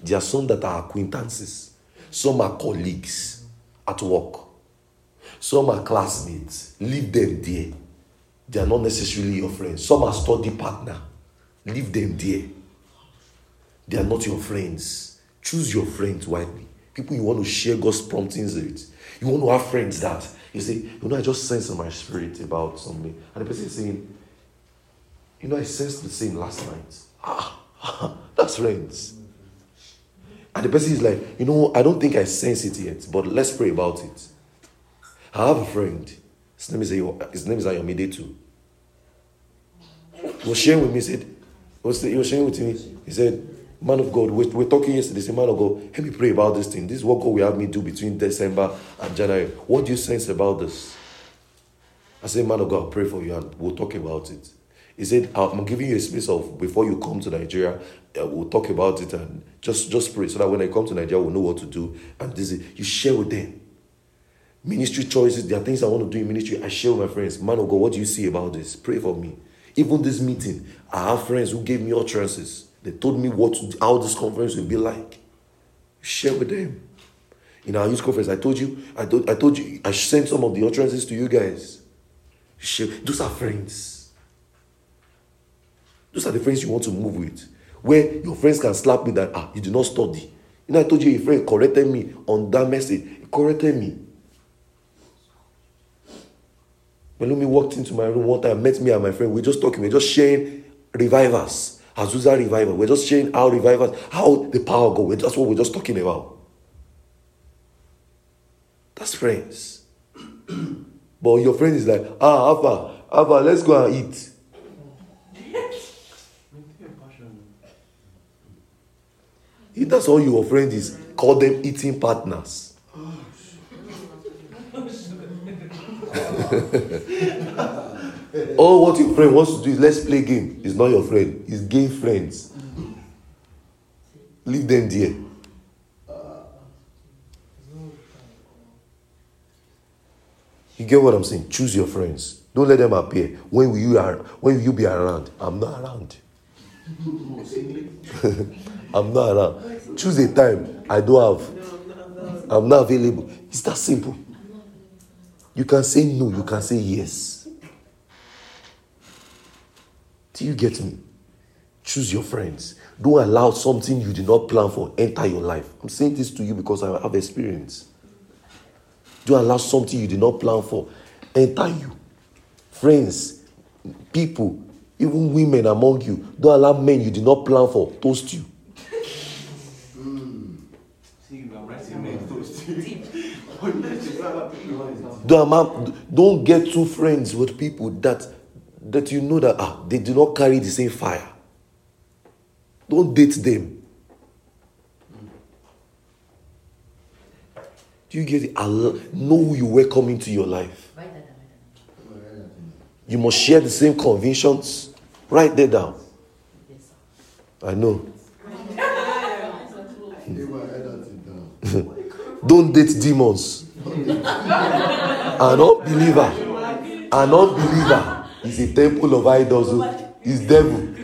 There are some that are acquaintances. Some are colleagues. at work. Some are classmates. Leave them there. They are not necessarily your friends. Some are study partner. Leave them there. They are not your friends. Choose your friends wisely. People you want to share God's promptings with. You want to have friends that you say, you know, I just sense in my spirit about something. And the person is saying, you know, I sensed the same last night. Ah, friends. And the person is like, you know, I don't think I sense it yet, but let's pray about it. I have a friend. His name is his name is Ayomide too. He was sharing with me, he said, he was, sharing with me, he said, Man of God, we're, we're talking yesterday. Man of God, help me pray about this thing. This is what God will have me do between December and January. What do you sense about this? I said, Man of God, I'll pray for you and we'll talk about it. He said, I'm giving you a space of before you come to Nigeria, uh, we'll talk about it and just, just pray so that when I come to Nigeria, we'll know what to do. And this is, you share with them. Ministry choices, there are things I want to do in ministry. I share with my friends. Man of God, what do you see about this? Pray for me. Even this meeting, I have friends who gave me utterances. They told me what how this conference will be like. Share with them. In our youth conference, I told you, I told, I told you, I sent some of the utterances to you guys. Share. Those are friends. Those are the friends you want to move with. Where your friends can slap me that, ah, you did not study. You know, I told you a friend corrected me on that message. He corrected me. When me walked into my room one time, met me and my friend. We are just talking, we are just sharing revivers. Azusa revival. We're just sharing how revivers, how the power go. That's what we're just talking about. That's friends. but your friend is like, ah, Alpha, Alpha, let's go and eat. That's all your friend is, call them eating partners. All what your friend wants to do is let's play game. It's not your friend. It's game friends. Leave them there. You get what I'm saying? Choose your friends. Don't let them appear. When will you are when will you be around? I'm not around. I'm not around. Choose a time. I don't have. I'm not available. It's that simple. You can say no, you can say yes. Do you get me? Choose your friends. Don't allow something you did not plan for enter your life. I'm saying this to you because I have experience. Don't allow something you did not plan for enter you. Friends, people, even women among you, don't allow men you did not plan for toast you. Don't, don't get too friends with people that that you know that ah, they do not carry the same fire. Don't date them. Do you get it? Know who you welcome into your life. You must share the same convictions. Write that down. I know. Don't date demons. An unbeliever. An unbeliever is a temple of idols. Is devil.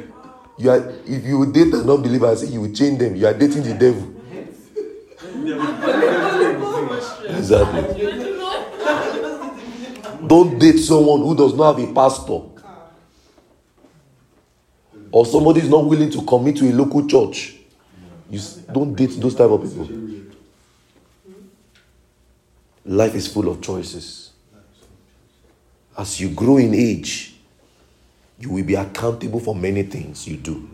You are if you date an unbeliever and say you will change them, you are dating the devil. Exactly. Don't date someone who does not have a pastor. Or somebody is not willing to commit to a local church. You don't date those type of people. Life is full of choices. As you grow in age, you will be accountable for many things you do.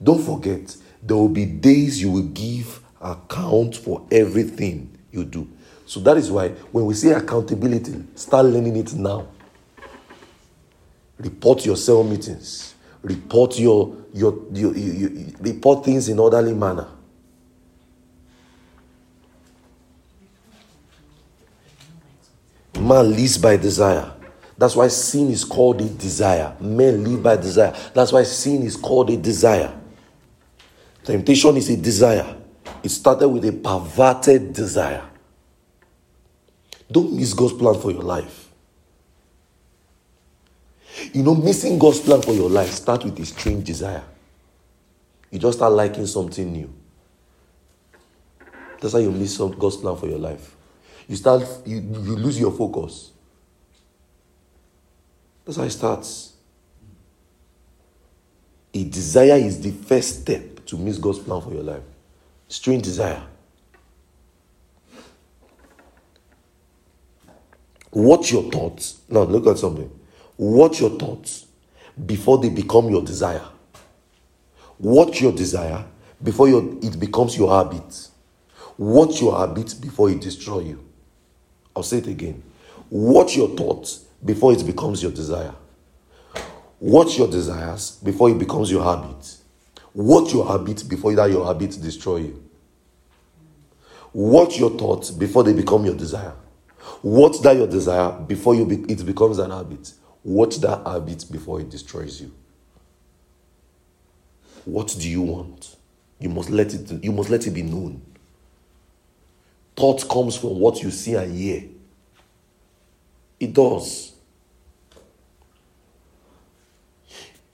Don't forget, there will be days you will give account for everything you do. So that is why when we say accountability, start learning it now. Report your cell meetings. Report your, your, your, your, your report things in orderly manner. Man lives by desire. That's why sin is called a desire. Men live by desire. That's why sin is called a desire. Temptation is a desire. It started with a perverted desire. Don't miss God's plan for your life. You know, missing God's plan for your life start with a strange desire. You just start liking something new. That's how you miss God's plan for your life. You start, you, you lose your focus. That's how it starts. A desire is the first step to miss God's plan for your life. Strange desire. Watch your thoughts. Now look at something. Watch your thoughts before they become your desire. Watch your desire before your, it becomes your habit. Watch your habit before it destroy you. I'll say it again. Watch your thoughts before it becomes your desire. Watch your desires before it becomes your habit. Watch your habit before that your habit destroy you. Watch your thoughts before they become your desire. Watch that your desire before you be, it becomes an habit. Watch that habit before it destroys you. What do you want? You must let it you must let it be known. Thought comes from what you see and hear. It does.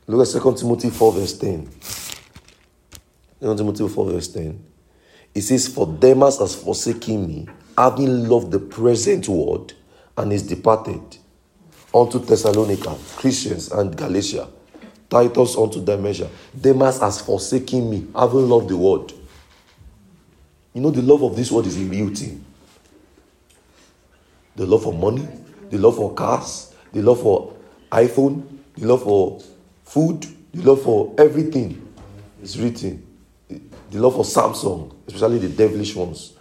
Look at 2 Timothy 4, verse 10. 2 Timothy 4, verse 10. It says, For Demas has forsaken me, having loved the present world, and is departed unto Thessalonica, Crescens, and Galatia. Titus unto Dalmatia. Demas has forsaken me, having loved the world. You know, the love of this world is a real. The love for money, the love for cars, the love for iPhone, the love for food, the love for everything is written. The love for Samsung, especially the devilish ones,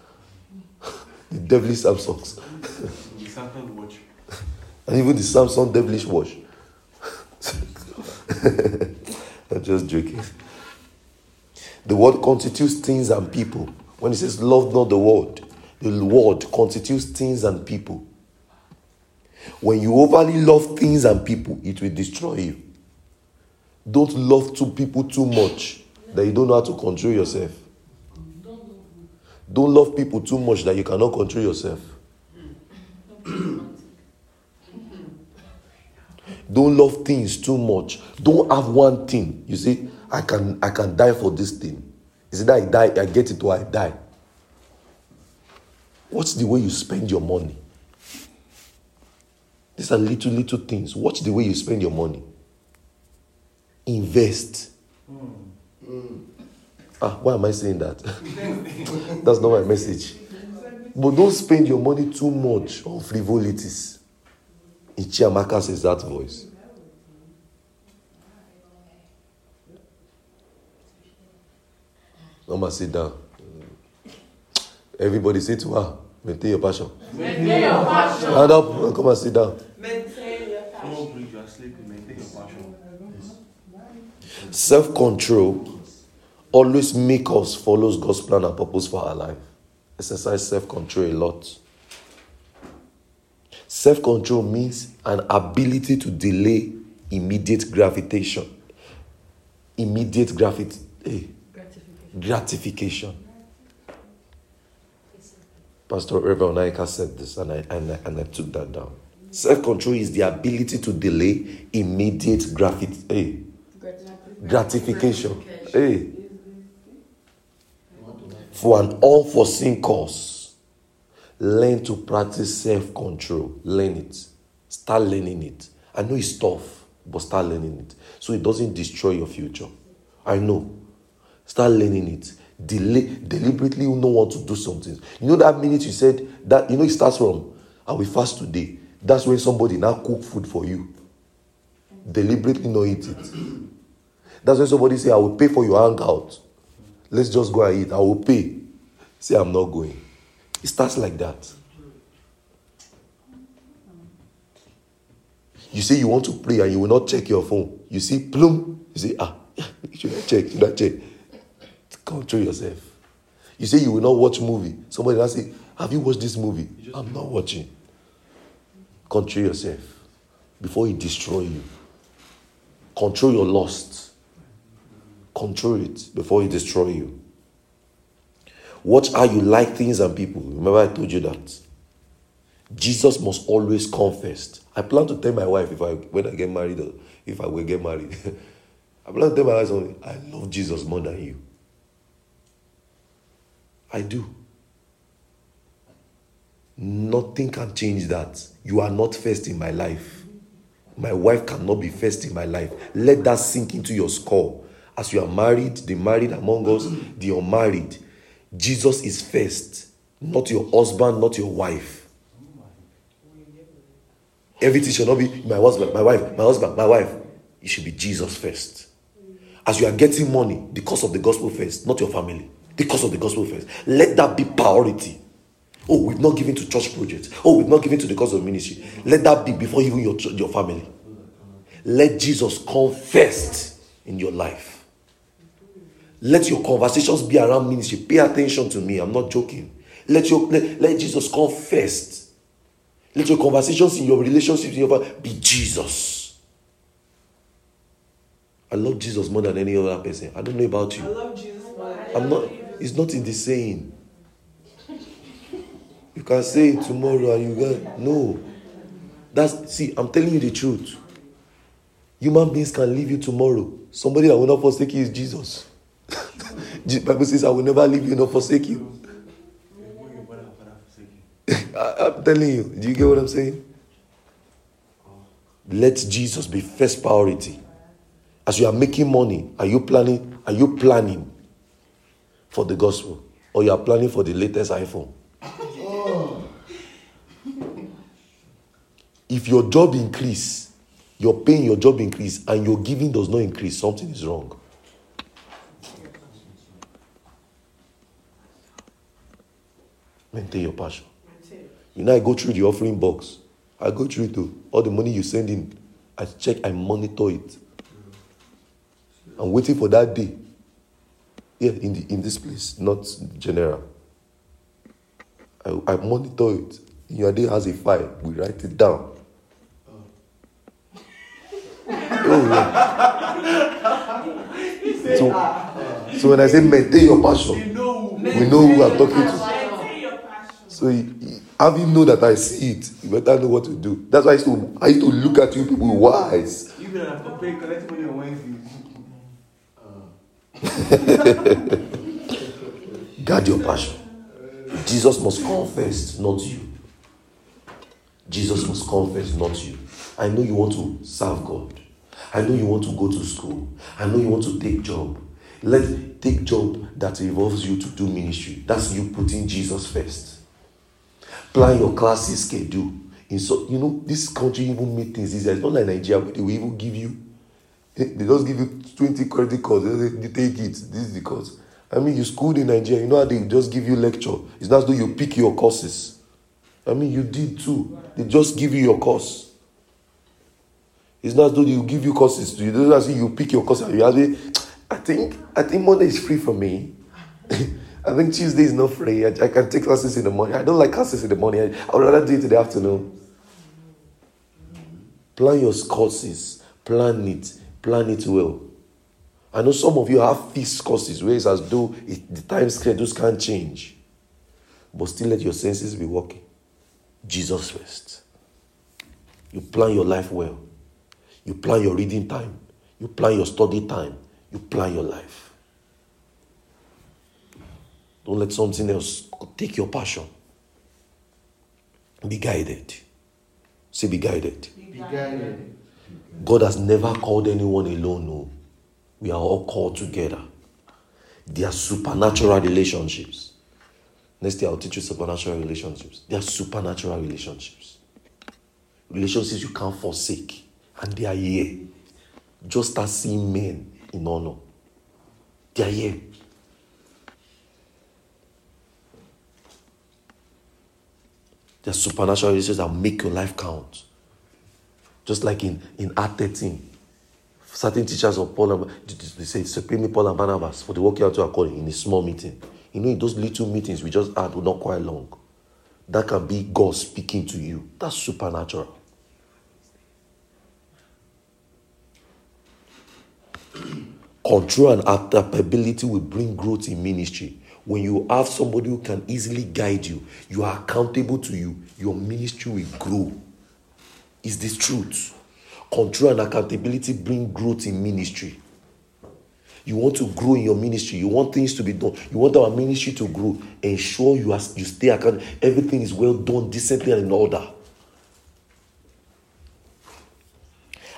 the devilish Samsungs. And even the Samsung devilish watch. I'm just joking. The word constitutes things and people. When it says love not the world, the word constitutes things and people. When you overly love things and people, it will destroy you. Don't love two people too much that you don't know how to control yourself. Don't love people too much that you cannot control yourself. Don't love things too much. Don't have one thing. You see, I can I can die for this thing. Is it that I die, I get it or I die? What's the way you spend your money? These are little, little things. Watch the way you spend your money. Invest. Ah, why am I saying that? That's not my message. But don't spend your money too much on frivolities. In Chiamaka says that voice. Mama, sit down. Everybody say to her, maintain your passion. Maintain your passion. Stand up, come and sit down. Maintain your passion. Don't bring you are sleeping, maintain your passion. Self control always make us follow God's plan and purpose for our life. Exercise self control a lot. Self control means an ability to delay immediate gravitation. Immediate eh, Gratification. gratification. Pastor Reverend Naika said this, and I, and I, and I took that down. Self control is the ability to delay immediate eh, gratification. Hey. For an unforeseen cause, learn to practice self control. Learn it. Start learning it. I know it's tough, but start learning it so it doesn't destroy your future. I know. Start learning it. Delay, deliberately you know want to do something. You know that minute you said that, you know, it starts from, I will fast today. That's when somebody now cook food for you. Deliberately not eat it. That's when somebody say, I will pay for your hangout. Let's just go and eat. I will pay. Say, I'm not going. It starts like that. You say you want to pray and you will not check your phone. You see, plum. You say, ah, you should I check? Should I check? Control yourself. You say you will not watch movie. Somebody will say, Have you watched this movie? I'm not watching. Control yourself before it destroy you. Control your lust. Control it before it destroy you. Watch how you like things and people. Remember, I told you that. Jesus must always come first. I plan to tell my wife if I when I get married or if I will get married. I plan to tell my wife something. I love Jesus more than you. I do. Nothing can change that. You are not first in my life. My wife cannot be first in my life. Let that sink into your skull. As you are married, the married among us, the unmarried, Jesus is first, not your husband, not your wife. Everything should not be my husband, my wife, my husband, my wife. It should be Jesus first. As you are getting money, the cause of the gospel first, not your family. The cause of the gospel first. Let that be priority. Oh, we've not given to church projects. Oh, we've not given to the cause of ministry. Let that be before even your, your family. Let Jesus come first in your life. Let your conversations be around ministry. Pay attention to me. I'm not joking. Let your let, let Jesus come first. Let your conversations in your relationships in your family be Jesus. I love Jesus more than any other person. I don't know about you. I love Jesus more I'm not. It's not in the saying. You can say it tomorrow and you go no. That's see. I'm telling you the truth. Human beings can leave you tomorrow. Somebody that will not forsake you is Jesus. The Bible says, "I will never leave you nor forsake you." I, I'm telling you. Do you get what I'm saying? Let Jesus be first priority. As you are making money, are you planning? Are you planning for the gospel, or you are planning for the latest iPhone? If your job increase, you're paying your job increase, and your giving does not increase, something is wrong. Maintain your passion. You know, I go through the offering box. I go through it too. All the money you send in, I check, I monitor it. I'm waiting for that day. Yeah, in the in this place, not general. I, I monitor it. Your day has a file. We write it down. Oh, yeah. So, so when I say maintain your passion, we know who I'm talking to. Maintain your passion. So you, you- having know that I see it, you better know what to do. That's why I used to, I used to look at you people wise. you better have to pay collect money on Wednesday. Guard your passion. Jesus must come first, not you. Jesus must come first, not you. I know you want to serve God. I know you want to go to school. I know you want to take job. Let take job that involves you to do ministry. That's you putting Jesus first. Plan your classes schedule. In so you know this country even make things easier. It's not like Nigeria they will even give you they just give you 20 credit course. They take it. This is the course. I mean, you schooled in Nigeria. You know how they just give you lecture. It's not though you pick your courses. I mean, you did too. They just give you your course. It's not though you give you courses. You don't you pick your course you have. I think I think Monday is free for me. I think Tuesday is not free. I, I can take classes in the morning. I don't like classes in the morning. I, I would rather do it in the afternoon. Plan your courses. Plan it. Plan it well. I know some of you have fixed courses where it's as though it, the time schedules can't change. But still let your senses be working. Jesus first. You plan your life well. You plan your reading time. You plan your study time. You plan your life. Don't let something else take your passion. Be guided. Say, be guided. Be guided. God has never called anyone alone. No. We are all called together. They are supernatural relationships. Next day, I'll teach you supernatural relationships. They are supernatural relationships. Relationships you can't forsake. And they are here. Just as seeing men in honor. They are here. They are supernatural relationships that make your life count. Just like in, in Act 13, certain teachers of Paul and they say, separate me Paul and Barnabas for the work you have to according in a small meeting. You know, in those little meetings we just had were not quite long. That can be God speaking to you. That's supernatural. Control and adaptability will bring growth in ministry. When you have somebody who can easily guide you, you are accountable to you, your ministry will grow is this truth. Control and accountability bring growth in ministry. You want to grow in your ministry. You want things to be done. You want our ministry to grow. Ensure you are, you stay accountable. Everything is well done, decently and in order.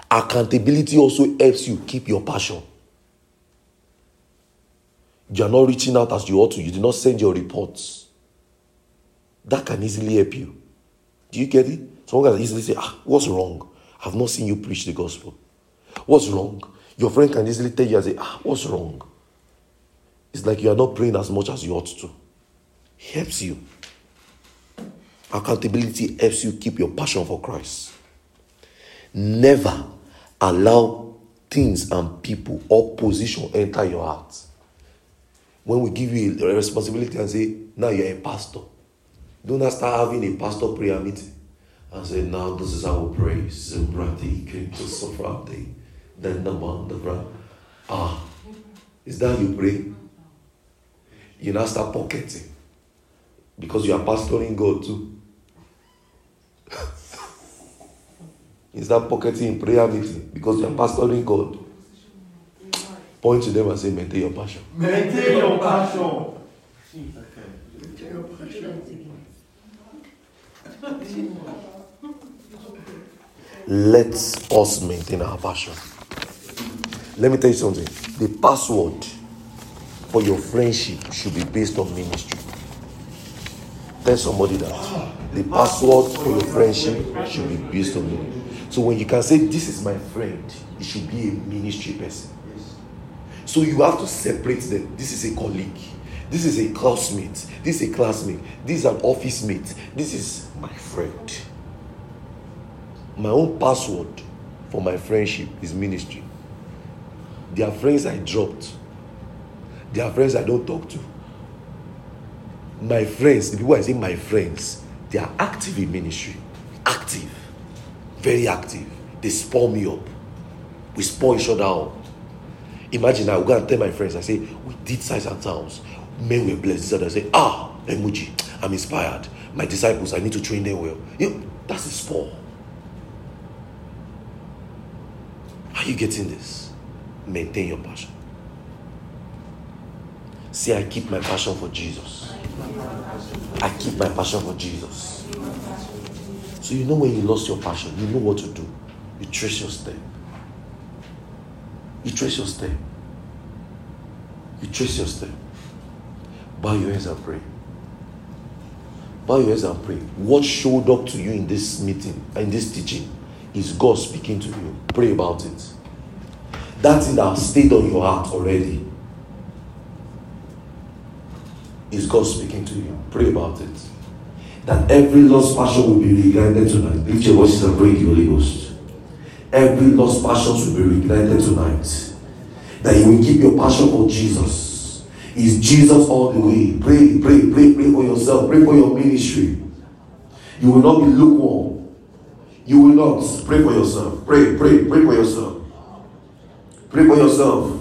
Accountability also helps you keep your passion. You are not reaching out as you ought to. You did not send your reports. That can easily help you. Do you get it? Someone can easily say, ah, what's wrong? I've not seen you preach the gospel. What's wrong? Your friend can easily tell you and say, ah, what's wrong? It's like you are not praying as much as you ought to. It helps you. Accountability helps you keep your passion for Christ. Never allow things and people or position enter your heart. When we give you a responsibility and say, now you're a pastor, don't start having a pastor prayer meeting and say, now this is our praise. Then the man, the Ah, is that you pray? You now start pocketing because you are pastoring God too. is that pocketing in prayer meeting because you are pastoring God? Point to them and say, maintain your passion. Maintain your passion. Let us maintain our passion. Let me tell you something. The password for your friendship should be based on ministry. Tell somebody that. The password for your friendship should be based on ministry. So when you can say, This is my friend, it should be a ministry person. So you have to separate them. This is a colleague. This is a classmate. This is a classmate. This is an office mate. This is my friend. My own password for my friendship is ministry. There are friends I dropped. There are friends I don't talk to. My friends, the people I say my friends, they are active in ministry. Active. Very active. They spur me up. We spur each other up. Imagine I will go and tell my friends, I say, we did size and towns. Men were blessed. I say, ah, Emuji, I'm inspired. My disciples, I need to train them well. You know, that's a spur. Are you getting this? Maintain your passion. See, I keep my passion for Jesus. I keep my passion for Jesus. So you know when you lost your passion, you know what to do. You trace your step. You trace your step. You trace your step. Bow your heads and pray. Bow your heads and pray. What showed up to you in this meeting, in this teaching, is God speaking to you. Pray about it. That thing that stayed on your heart already is God speaking to you. Pray about it. That every lost passion will be reignited tonight. Lift your voices and pray the Holy Ghost. Every lost passion will be reignited tonight. That you will keep your passion for Jesus. Is Jesus all the way? Pray, pray, pray, pray for yourself. Pray for your ministry. You will not be lukewarm. You will not. Pray for yourself. Pray, pray, pray for yourself. Pray for yourself.